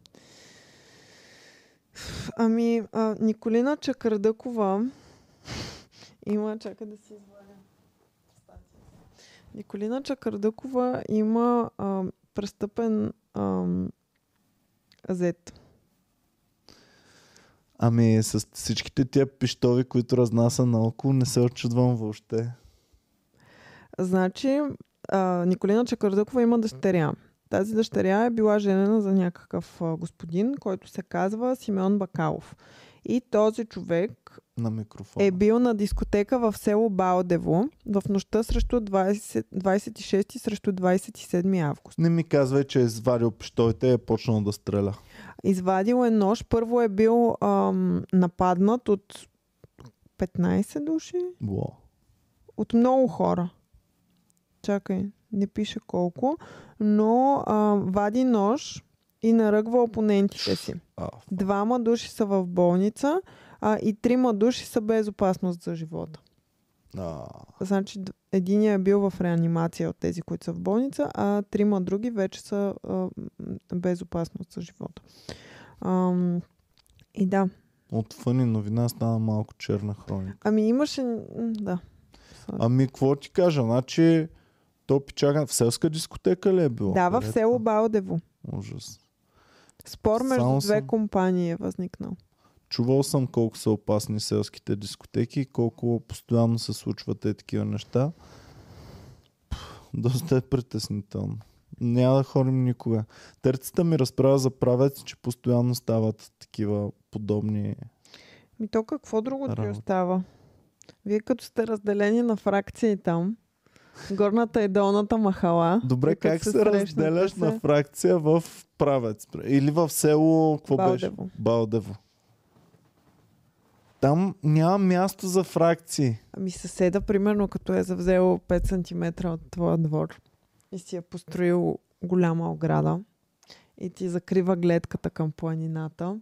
Ами, а, Николина Чакърдъкова има, чакай да си извадя. Николина Чакърдъкова има а, престъпен ам, зет. Ами с всичките тия пищови, които разнася наоколо, не се очудвам въобще. Значи, а, Николина Чакърдъкова има дъщеря. Тази дъщеря е била женена за някакъв а, господин, който се казва Симеон Бакалов. И този човек На микрофона. е бил на дискотека в село Балдево в нощта срещу 20, 26 срещу 27 август. Не ми казвай, че е извадил пищовите и е почнал да стреля. Извадил е нож. Първо е бил ам, нападнат от 15 души. Во. От много хора. Чакай, не пише колко. Но а, вади нож и наръгва опонентите си. А, Двама души са в болница а, и трима души са без опасност за живота. а, Значи д- единия е бил в реанимация от тези, които са в болница, а трима други вече са а, без опасност за живота. Ам, и да. от фъни новина стана малко черна хроника. Ами имаше... Да. Ами, какво ти кажа? Значи, то пичага в селска дискотека ли е било? Да, в село Балдево. Ужас. Спор между Само две съм- компании е възникнал. Чувал съм колко са опасни селските дискотеки и колко постоянно се случват е такива неща. Доста е притеснително. Няма да ходим никога. Търцата ми разправя за правец, че постоянно стават такива подобни. Ми то какво друго ти остава? Вие като сте разделени на фракции там, горната и долната махала. Добре, като как се, срещнете разделяш се- на фракция в правец? Или в село, какво беше? Балдево. Балдево. Там няма място за фракции. Ами съседа, примерно, като е завзел 5 см от твоя двор и си е построил голяма ограда и ти закрива гледката към планината,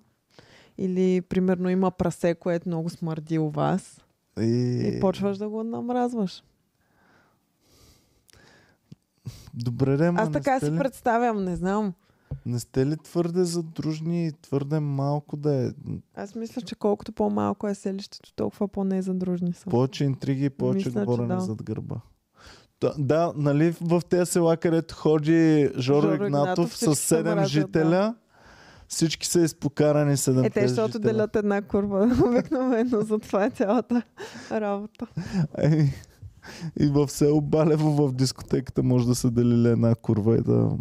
или, примерно, има прасе, което много смърди у вас И... и почваш да го намразваш. Добре, де, Аз така си ли- представям, не знам. Не сте ли твърде задружни и твърде малко да е? Аз мисля, че колкото по-малко е селището, толкова по-незадружни са. Повече интриги и повече Мисля, говорене да. зад гърба. Да, да, нали в тези села, където ходи Жоро, Жоро Игнатов, Игнатов, с всички се 7 мразят, жителя, всички са изпокарани 7 Е, те, защото жителя. делят една курва обикновено, затова е цялата работа. Еми, и в село Балево в дискотеката може да се дели една курва и да...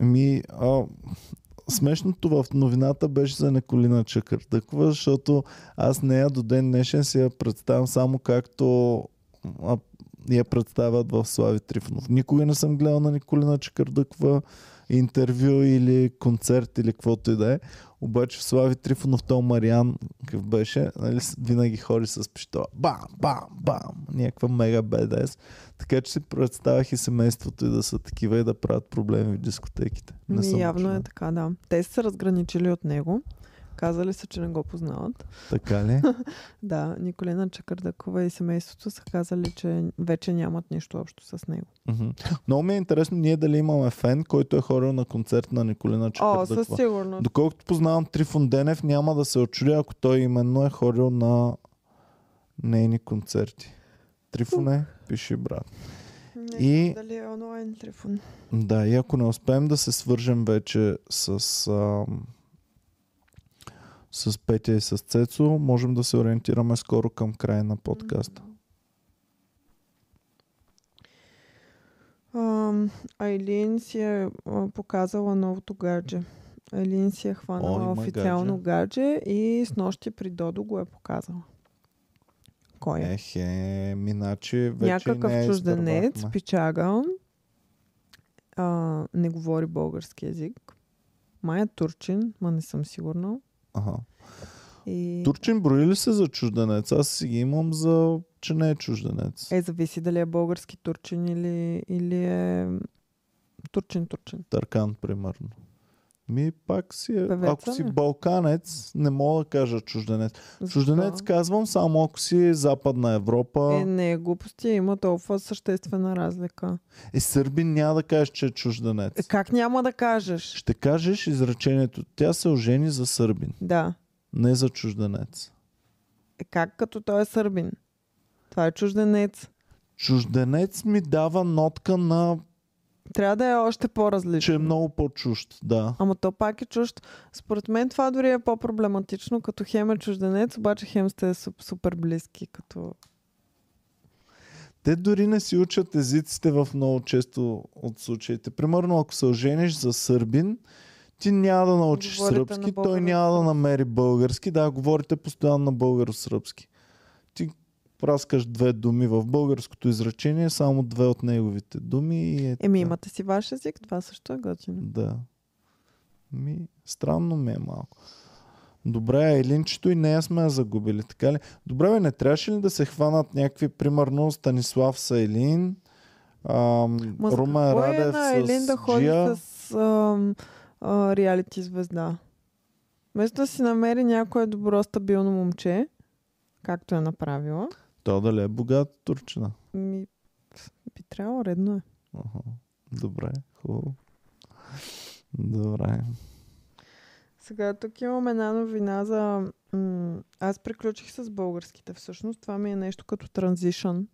Еми, а, смешното в новината беше за Николина Чакъртъква, защото аз нея до ден днешен си я представям само както а, я представят в Слави Трифонов. Никога не съм гледал на Николина Чакърдъква интервю или концерт или каквото и да е. Обаче в Слави Трифонов то Мариан, какъв беше, нали, винаги ходи с пиштола. Бам, бам, бам. Някаква мега БДС. Така че си представях и семейството и да са такива и да правят проблеми в дискотеките. Не съм явно е така, да. Те са се разграничили от него. Казали са, че не го познават. Така ли? Да, Николина Чакърдакова и семейството са казали, че вече нямат нищо общо с него. Мгм. Много ми е интересно ние дали имаме фен, който е ходил на концерт на Николина О, Чакърдакова. със сигурност. Доколкото познавам Трифон Денев, няма да се очудя, ако той именно е ходил на нейни концерти. Трифоне, пиши брат. Не И- дали е онлайн телефон. Да, и ако не успеем да се свържем вече с, ам, с Петя и с Цецо, можем да се ориентираме скоро към края на подкаста. Айлин си е показала новото гадже. Айлин си е О, хванала има официално гадже. и с нощи при Додо го е показала. Кой е? Ехе, миначи вече Някакъв не е чужденец, изтървахме. пичага, а, не говори български язик. Май е турчин, ма не съм сигурна. Ага. И... Турчин брои ли се за чужденец? Аз си ги имам за, че не е чужденец. Е, зависи дали е български турчин или, или е турчин-турчин. Търкан, примерно. Ми пак си е. Певеца ако си балканец, не мога да кажа чужденец. Защо? Чужденец казвам само ако си Западна Европа. Е, не, глупости, има толкова съществена разлика. Е, сърбин няма да кажеш, че е чужденец. Е, как няма да кажеш? Ще кажеш изречението. Тя се ожени за сърбин, Да. не за чужденец. Е, как като той е сърбин? Това е чужденец. Чужденец ми дава нотка на, Трябва да е още по-различно. че е много по-чужд. Да. Ама то пак е чужд. Според мен това дори е по-проблематично, като хем е чужденец, обаче хем сте суп- супер близки. Като... Те дори не си учат езиците в много често от случаите. Примерно, ако се ожениш за сърбин, ти няма да научиш Говорите сръбски, на той няма да намери български. Да, говорите постоянно на българо-сръбски. Ти праскаш две думи в българското изречение, само две от неговите думи и е Еми, имате си ваш език, това също е готино. Да. Ми, странно ми е малко. Добре, Елинчето и нея сме я загубили, така ли? Добре, бе, не трябваше ли да се хванат някакви, примерно Станислав Сайлин, ам, Ма Румен е Радев с Елин да ходи Джия? с ам, а, реалити звезда? Вместо да си намери някое добро, стабилно момче, както е направила, То дали е богат турчина? ми, би трябвало, редно е. Аха. Добре, хубаво. Добре. Сега тук имам една новина за... М- аз приключих с българските всъщност. Това ми е нещо като транзишън.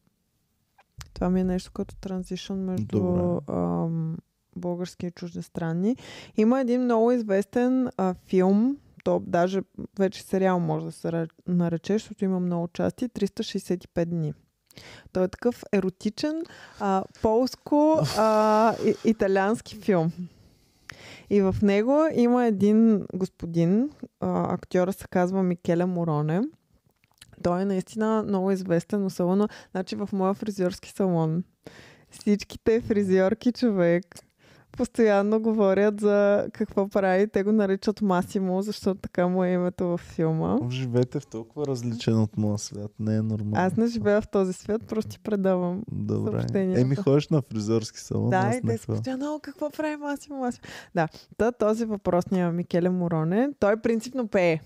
Това ми е нещо като транзишън между Добре. ам, български и чуждестранни. Има един много известен а, филм, то даже вече сериал може да се нарече, защото има много части, 365 дни. Той е такъв еротичен, а, полско-италиански филм. И в него има един господин, а, актьора се казва Микеле Мороне. Той е наистина много известен, особено значи в моя фризьорски салон. Всичките фризьорки човек постоянно говорят за какво прави. Те го наричат Масимо, защото така му е името във филма. Живеете в толкова различен от моя свят. Не е нормално. Аз не живея в този свят, просто ти предавам. Добре. Еми, ходиш на фризорски салон. Да, и те са постоянно, «О, какво прави Масимо, Масимо. Да, Та, този въпросния Микеле Мороне, той принципно пее.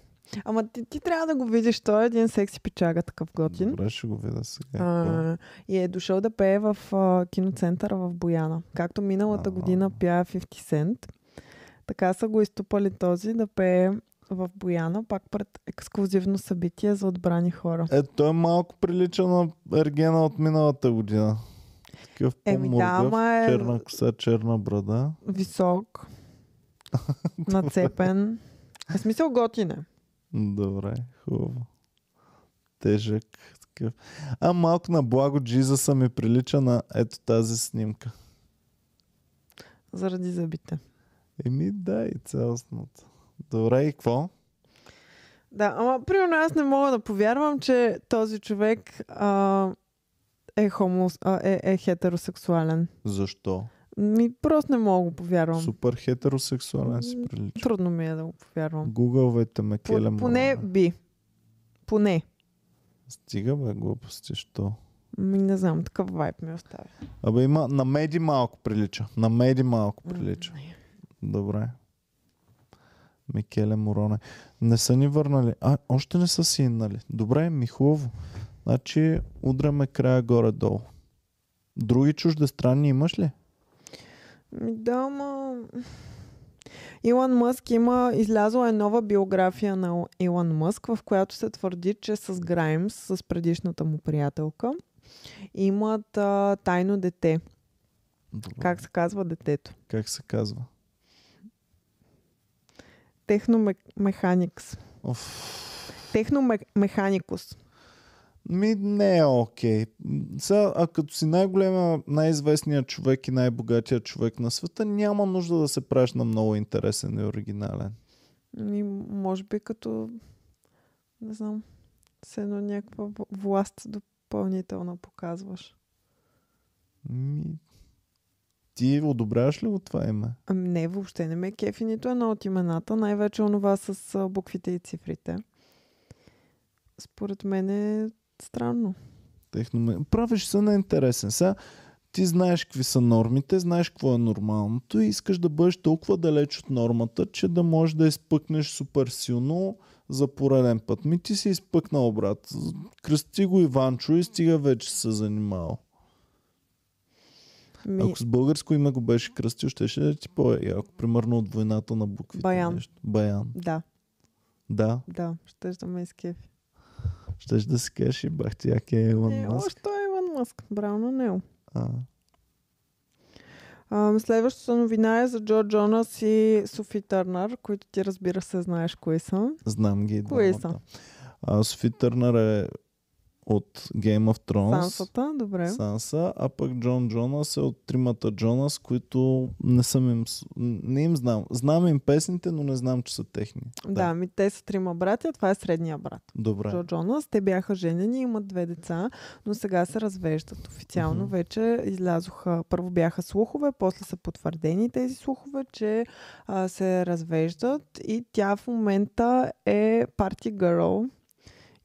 Ама ти, ти трябва да го видиш, той е един секси пичага, такъв готин. Добре, ще го видя сега. А, и е дошъл да пее в а, киноцентъра в Бояна. Както миналата А. година пя 50 Cent, така са го изтупали този да пее в Бояна, пак пред ексклюзивно събитие за отбрани хора. Е, той малко прилича на Ергена от миналата година. Такъв Еми да, ама е- черна коса, черна брада. Висок, нацепен. В смисъл готине. Добре, хубаво. Тежък. Такъв. А малко на благо Джизаса ми прилича на ето тази снимка. Заради зъбите. Еми да, и цялостното. Добре, и какво? Да, ама примерно аз не мога да повярвам, че този човек а, е, хомо, а, е, е хетеросексуален. Защо? Ми просто не мога да го повярвам. Супер хетеросексуален си прилича. Трудно ми е да го повярвам. Гугълвайте ме, По, Келе поне би. Поне. Стига бе, глупости, що? Ми не знам, такъв вайб ми оставя. Абе има, на меди малко прилича. На меди малко прилича. Не. Добре. Микеле Мороне. Не са ни върнали. А, още не са си инали. Добре, ми хубаво. Значи, удряме края горе-долу. Други чуждестранни имаш ли? Ми да, ма... Илон Мъск има, излязла е нова биография на Илон Мъск, в която се твърди, че с Граймс, с предишната му приятелка, имат а, тайно дете. Добре. Как се казва детето? как се казва? Техномеханикс. Оф. Техномеханикус. Ми не е окей. Сега, а като си най-големия, най-известният човек и най-богатия човек на света, няма нужда да се правиш на много интересен и оригинален. И може би като, не знам, се едно някаква власт допълнително показваш. Ми... Ти одобряваш ли го това име? Ами не, въобще не ме кефи нито едно от имената, най-вече онова с буквите и цифрите. Според мен е странно. Техно... Правиш се неинтересен. Сега ти знаеш какви са нормите, знаеш какво е нормалното и искаш да бъдеш толкова далеч от нормата, че да можеш да изпъкнеш супер силно за пореден път. Ми ти си изпъкнал, брат. Кръсти го Иванчо и стига вече се занимавал. Ми, Ако с българско име го беше кръстил, ще да ти по-яко. Примерно от войната на буквите. Баян. Нещо. Баян. Да, Да. да, ще да ме изкефи. Щеш да си кажеш и бах ти, е Илон Е, Маск. още е Иван Мъск. Браво на него. А, А, следващата новина е за Джо Джонас и Софи Търнър, които ти разбира се знаеш кои са. знам ги. Кои са? А, Софи Търнър е от Game of Thrones. Сансата, добре. Санса, а пък Джон Джонас е от тримата Джонас, които не съм им... Не им знам. Знам им песните, но не знам, че са техни. Да, ми те са трима братя, това е средния брат. Добре. Джо Джонас. Те бяха женени, имат две деца, но сега се развеждат. Официално Мгм. вече излязоха. Първо бяха слухове, после са потвърдени тези слухове, че а, се развеждат и тя в момента е парти гърл.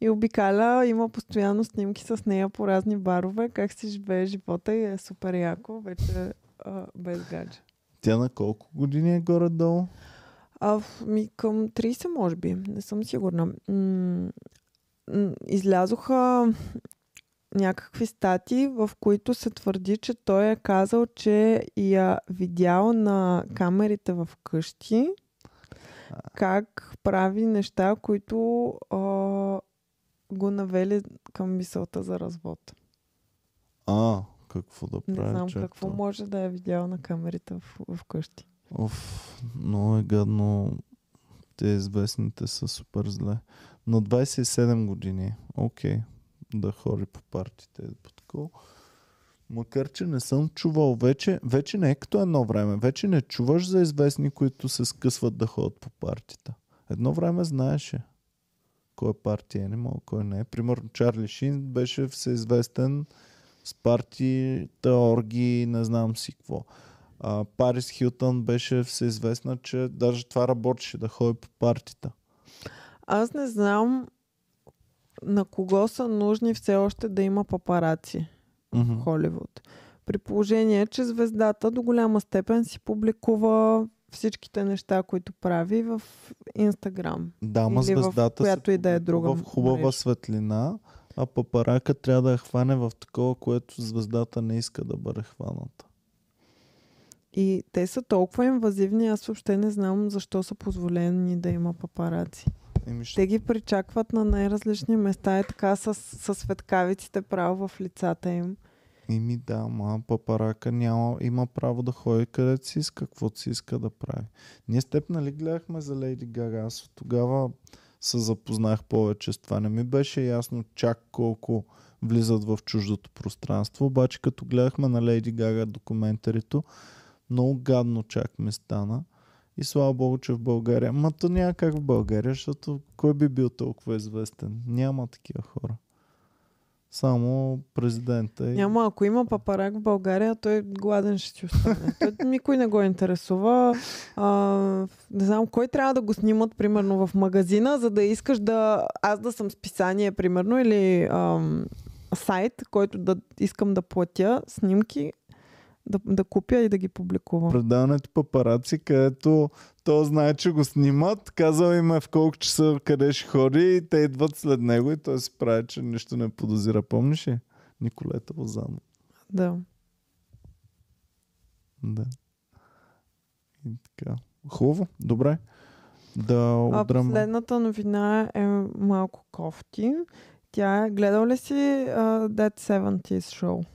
И обикаля, има постоянно снимки с нея по разни барове, как си живее живота и е супер яко, вече а, без гадже. Тя на колко години е горе-долу? А, в- ми към 30 може би, не съм сигурна. М- м- излязоха някакви стати, в които се твърди, че той е казал, че я видял на камерите в къщи как прави неща, които а, го навели към мисълта за развод. А, какво да Не прави? знам чак какво това? може да е видял на камерите в, в къщи. Оф, много е гадно. Те известните са супер зле. На 27 години, окей, да хори по партите. По такова. Макар, че не съм чувал вече, вече не е като едно време. Вече не чуваш за известни, които се скъсват да ходят по партията. Едно време знаеше кой е партия Animal, кой не е. Примерно Чарли Шин беше всеизвестен с партията, орги, не знам си какво. А, Парис Хилтън беше всеизвестна, че даже това работеше да ходи по партията. Аз не знам на кого са нужни все още да има папараци Мгм. в Холивуд. При положение, че звездата до голяма степен си публикува всичките неща, които прави в Инстаграм. Да, ма Или в звездата която и да е друга в хубава мрежа. светлина, а папарака трябва да я хване в такова, което звездата не иска да бъде хваната. И те са толкова инвазивни, аз въобще не знам защо са позволени да има папараци. Еми, ще... Те ги причакват на най-различни места и така с, с светкавиците право в лицата им. Еми да, ма папарака няма, има право да ходи където си иска, каквото си иска да прави. Ние с теб нали гледахме за Лейди Гага, аз от тогава се запознах повече с това. Не ми беше ясно чак колко влизат в чуждото пространство, обаче като гледахме на Лейди Гага документарито, много гадно чак ми стана. И слава богу, че в България. Ма то няма как в България, защото кой би бил толкова известен? Няма такива хора. Само президента и... Няма, ако има папарак в България, той гладен ще си остане. той никой не го интересува. А, не знам, кой трябва да го снимат, примерно, в магазина, за да искаш да... Аз да съм списание, примерно, или ам, сайт, който да искам да платя снимки, да, да купя и да ги публикувам. предаването папараци, където то знае, че го снимат, казал им е в колко часа къде ще ходи и те идват след него и той се прави, че нищо не подозира. Помниш ли? Николета Лозано. Да. Да. И така. Хубаво. Добре. Да А удрям. последната новина е малко кофти. Тя е... Гледал ли си uh, That 70s Show?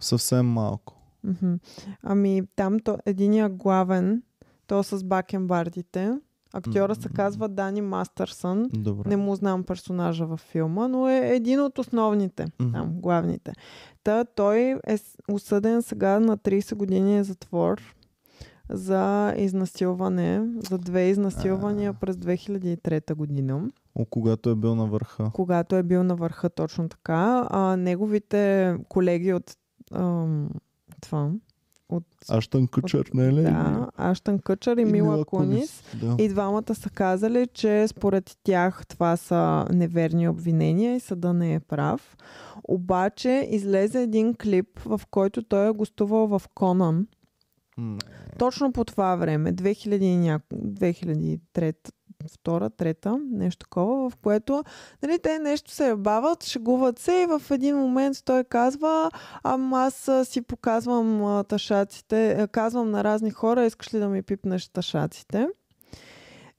Съвсем малко. Мгм. Ами там то, единия главен, то с бакенбардите. Актьора се М. казва Дани Мастърсън. Добре. Не му знам персонажа във филма, но е един от основните, Мгм. там, главните. Та той е осъден сега на 30 години затвор за изнасилване, за две изнасилвания А. през 2003 година, О, когато е бил на върха. когато е бил на върха точно така. А, неговите колеги от ам, това, от Аштън Кучър, не е ли? да, Аштън Къчър и, Мила Кунис. Да. И двамата са казали, че според тях това са неверни обвинения и съда не е прав. Обаче излезе един клип, в който той е гостувал в Конан. М, Точно по това време, 2000 и няко... 2003 втора, трета, нещо такова, в което нали, те нещо се бават, шегуват се и в един момент той казва, ам аз си показвам ташаците, казвам на разни хора, искаш ли да ми пипнеш ташаците?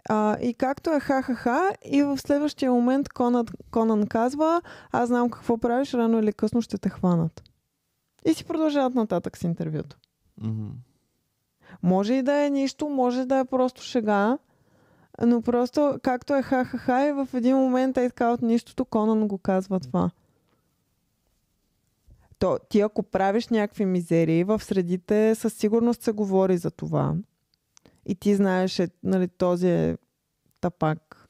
А, и както е ха-ха-ха, и в следващия момент Конан, Конан казва, аз знам какво правиш, рано или късно ще те хванат. И си продължават нататък с интервюто. мгм. Може и да е нищо, може да е просто шега, но просто както е ха-ха-ха и в един момент е така от нищото, Конан го казва това. То, ти ако правиш някакви мизерии, в средите със сигурност се говори за това. И ти знаеш, е, нали, този е тапак,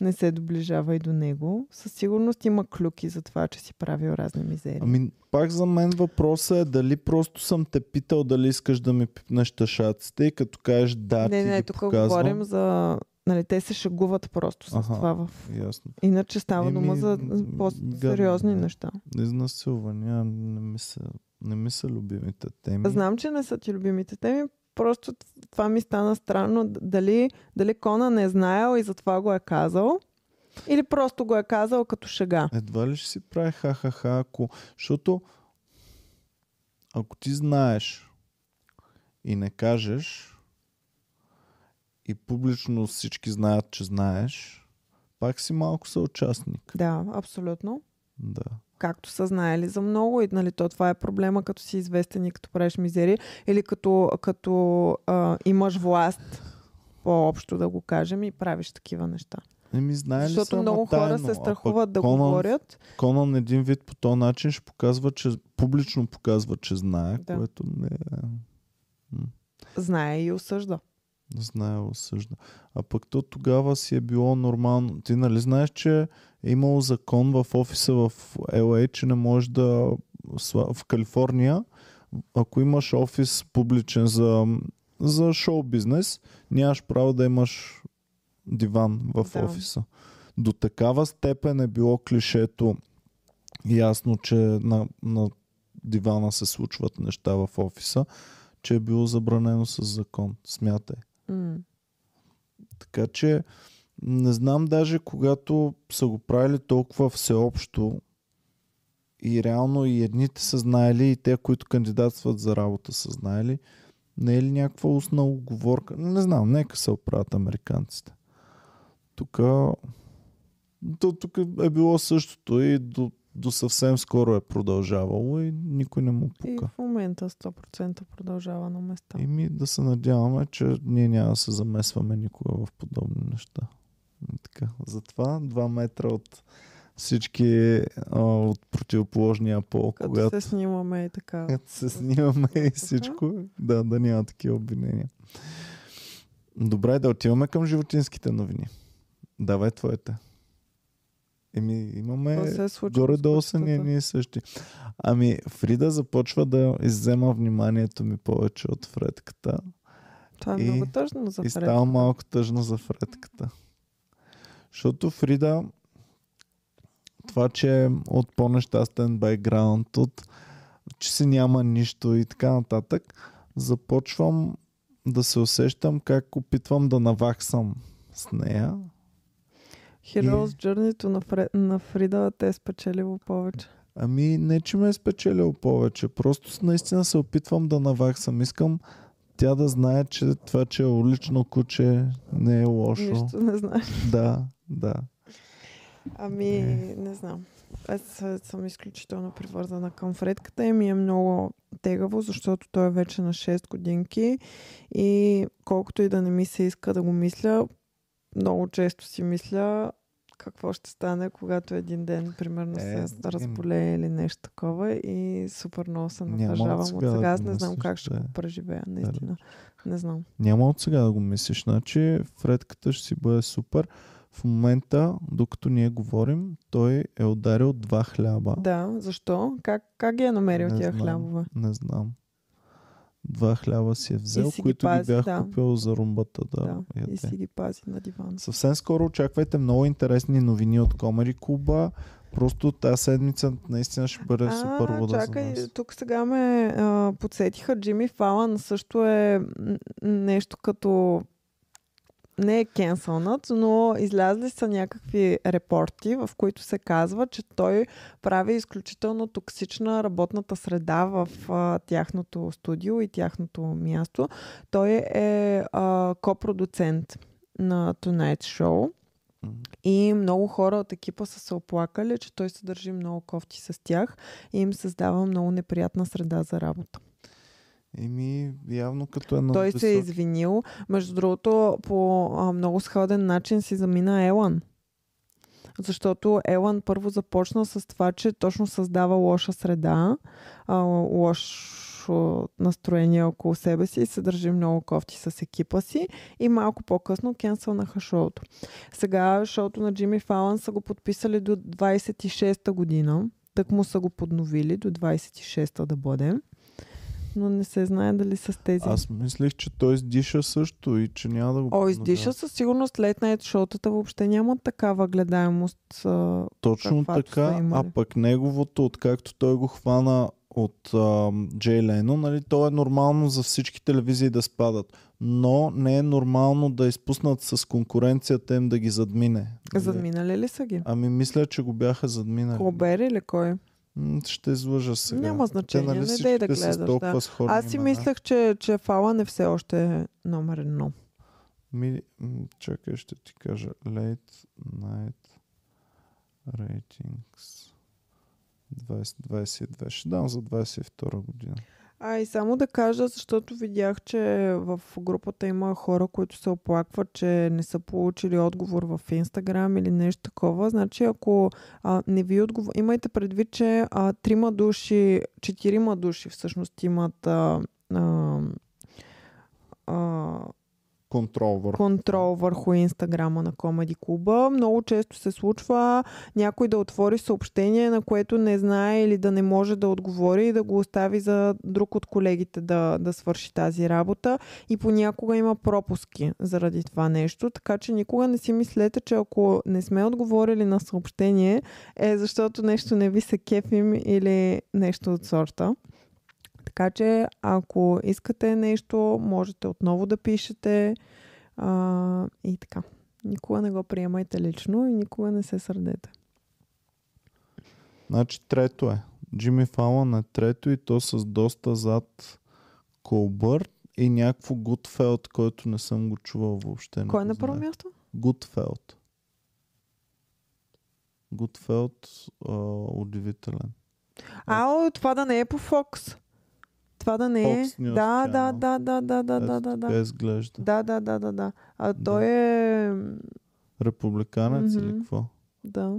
не се доближава и до него. Със сигурност има клюки за това, че си правил разни мизерии. Ами, пак за мен въпросът е дали просто съм те питал дали искаш да ми пипнеш ташаците и като кажеш да, не, ти не, ги тук показвам. говорим за... Нали, те се шегуват просто с Аха. това в Ясно. Иначе става Еми, дума за по-сериозни гадно, неща. Изнасилвания не ми са, не ми са любимите теми. Знам, че не са ти любимите теми, просто това ми стана странно. Дали, дали Кона не е знаел и затова го е казал, или просто го е казал като шега. Едва ли ще си прави ха-ха-ха, ако... Защото ако ти знаеш и не кажеш и публично всички знаят, че знаеш, пак си малко съучастник. Да, абсолютно. Да. Както са знаели за много и нали, то това е проблема, като си известен и като правиш мизери, или като, като а, имаш власт, по-общо да го кажем, и правиш такива неща. Еми, знае ли Защото ама много хора тайно, се а пък страхуват да Конан, говорят. Конан един вид по този начин ще показва, че публично показва, че знае, Да. което не е... Знае и осъжда. Знае, осъжда. А пък то тогава си е било нормално. Ти нали знаеш, че е имало закон в офиса в LA, че не можеш да... В Калифорния, ако имаш офис публичен за, за шоу бизнес, нямаш право да имаш диван в Да. офиса. До такава степен е било клишето ясно, че на, на дивана се случват неща в офиса, че е било забранено с закон. Смятай. Така че не знам даже когато са го правили толкова всеобщо и реално и едните са знаели и те, които кандидатстват за работа са знаели, не е ли някаква устна оговорка? Не знам, нека се оправят американците. Тук тук е било същото и до, до съвсем скоро е продължавало и никой не му И пука. в момента 100% продължава на места. Еми да се надяваме, че ние няма да се замесваме никога в подобни неща. И така. Затова 2 метра от всички а, от противоположния пол, Като когато се снимаме и така. като се снимаме и всичко, да, да няма такива обвинения. Добре, да отиваме към животинските новини. Давай твоите. Еми, имаме е горе-долу са ние, ние същи. Ами, Фрида започва да иззема вниманието ми повече от Фредката. Това е и- много тъжно за И Фред. става малко тъжно за Фредката. Защото Фрида, това, че е от по-нещастен бекграунд, от че си няма нищо и така нататък, започвам да се усещам как опитвам да наваксам с нея. Heroes И- Journey на, Фре... на Фрида те е спечелило повече. Ами не, че ме е спечелил повече. Просто наистина се опитвам да наваксам. Искам тя да знае, че това, че е улично куче, не е лошо. Нищо не знаеш. Да, да. Ами, Е. не знам. Аз съм изключително привързана към Фредката и ми е много тегаво, защото той е вече на 6 годинки и колкото и да не ми се иска да го мисля, много често си мисля какво ще стане, когато един ден, примерно, Е, се разболее или нещо такова и супер много се натъжавам от отсега да сега. Аз не знам как ще да го преживея, наистина. Не знам. Няма от сега да го мислиш. Значи Фредката ще си бъде супер. В момента, докато ние говорим, той е ударил два хляба. Да, защо? Как, как ги е намерил Не тия знам. хлябове? Не знам. Два хляба си е взел, си ги които ги, пази, бях да. купил за румбата да, Да, яде. и си ги пази на дивана. Съвсем скоро очаквайте много интересни новини от Комери Клуба. Просто тази седмица наистина ще бъде супер вода чакай, за нас. тук сега ме а, подсетиха. Джимми Фалън също е нещо като не е кенсълнат, но излязли са някакви репорти, в които се казва, че той прави изключително токсична работната среда в а, тяхното студио и тяхното място. Той е а, копродуцент на Tonight Show. И много хора от екипа са се оплакали, че той се държи много кофти с тях и им създава много неприятна среда за работа. Еми, явно като е на той се е извинил. Между другото, по а, много сходен начин си замина Елън. Защото Елън първо започна с това, че точно създава лоша среда, а, лошо настроение около себе си и се държи много кофти с екипа си и малко по-късно кенсълнаха шоуто. Сега шоуто на Джимми Фалън са го подписали до 26-та година. Так му са го подновили до 26-та да бъде. Но не се знае дали с тези Аз мислех, че той издиша също и че няма да го О, издиша със сигурност лет найт шоутата въобще нямат такава гледаемост. Точно така, а пък неговото, откакто той го хвана от ам, Джей Лено, нали, то е нормално за всички телевизии да спадат. Но не е нормално да изпуснат с конкуренцията им да ги задмине. Нали? задминали ли са ги? Ами мисля, че го бяха задминали. Колбер или кой? Ще излъжа сега. Няма значение, Те, нали, не дей да гледаш, да. Аз си имена. мислех, че, че Фалън е все още номер едно. Ми, чакай, ще ти кажа. Late Night Ratings 2022. Ще дам за 22 година. А и само да кажа, защото видях, че в групата има хора, които се оплакват, че не са получили отговор в Инстаграм или нещо такова. Значи, ако а, не ви отговор... Имайте предвид, че а, трима души, четирима души всъщност имат а, а, а, Контрол върху. контрол върху инстаграма на Комеди Клуба. Много често се случва някой да отвори съобщение, на което не знае или да не може да отговори и да го остави за друг от колегите да, да свърши тази работа. И понякога има пропуски заради това нещо, така че никога не си мислете, че ако не сме отговорили на съобщение, е защото нещо не ви се кефим или нещо от сорта. Така че, ако искате нещо, можете отново да пишете а, и така. Никога не го приемайте лично и никога не се сърдете. Значи трето е. Джимми Фалън е трето и то с доста зад Колбърт и някакво Гудфелд, който не съм го чувал въобще. Кой е на първо място? Гудфелд. Гудфелд удивителен. А, това да не е по Фокс. Това да не е. News Да, да, да, да, да, да, да, да, да. изглежда. Да, да, да, да, да. А Да. той е... Републиканец или Мгм. какво? Да.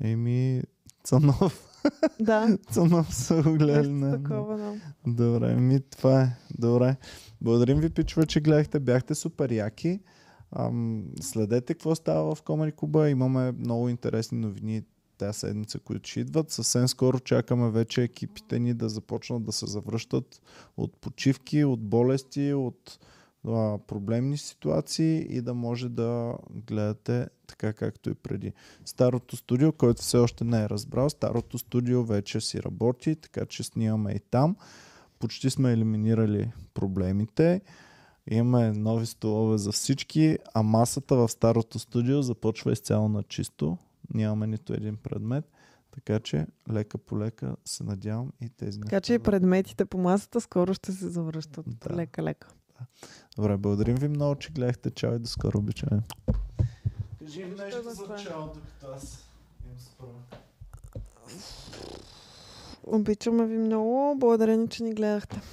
Еми, Цанов. Да. Цанов са го гледали. Не, такова, да. Добре, ми това е. Добре. Благодарим ви, пичове, че гледахте. Бяхте супер яки. Ам, следете какво става в Комери Куба. Имаме много интересни новини тази седмица, които ще идват. Съвсем скоро чакаме вече екипите ни да започнат да се завръщат от почивки, от болести, от а, проблемни ситуации и да може да гледате така както и преди. Старото студио, който все още не е разбрал, старото студио вече си работи, така че снимаме и там. Почти сме елиминирали проблемите. Имаме нови столове за всички, а масата в старото студио започва изцяло на чисто. Нямаме нито един предмет. Така че лека по лека се надявам и тези Така че и неща да- предметите по масата скоро ще се завръщат. Да. Лека-лека. Добре, благодарим ви много, че гледахте. Чао и до скоро обичаме. Кажи им нещо да за чао, докато аз им спра. Обичаме ви много. Благодарение, че ни гледахте.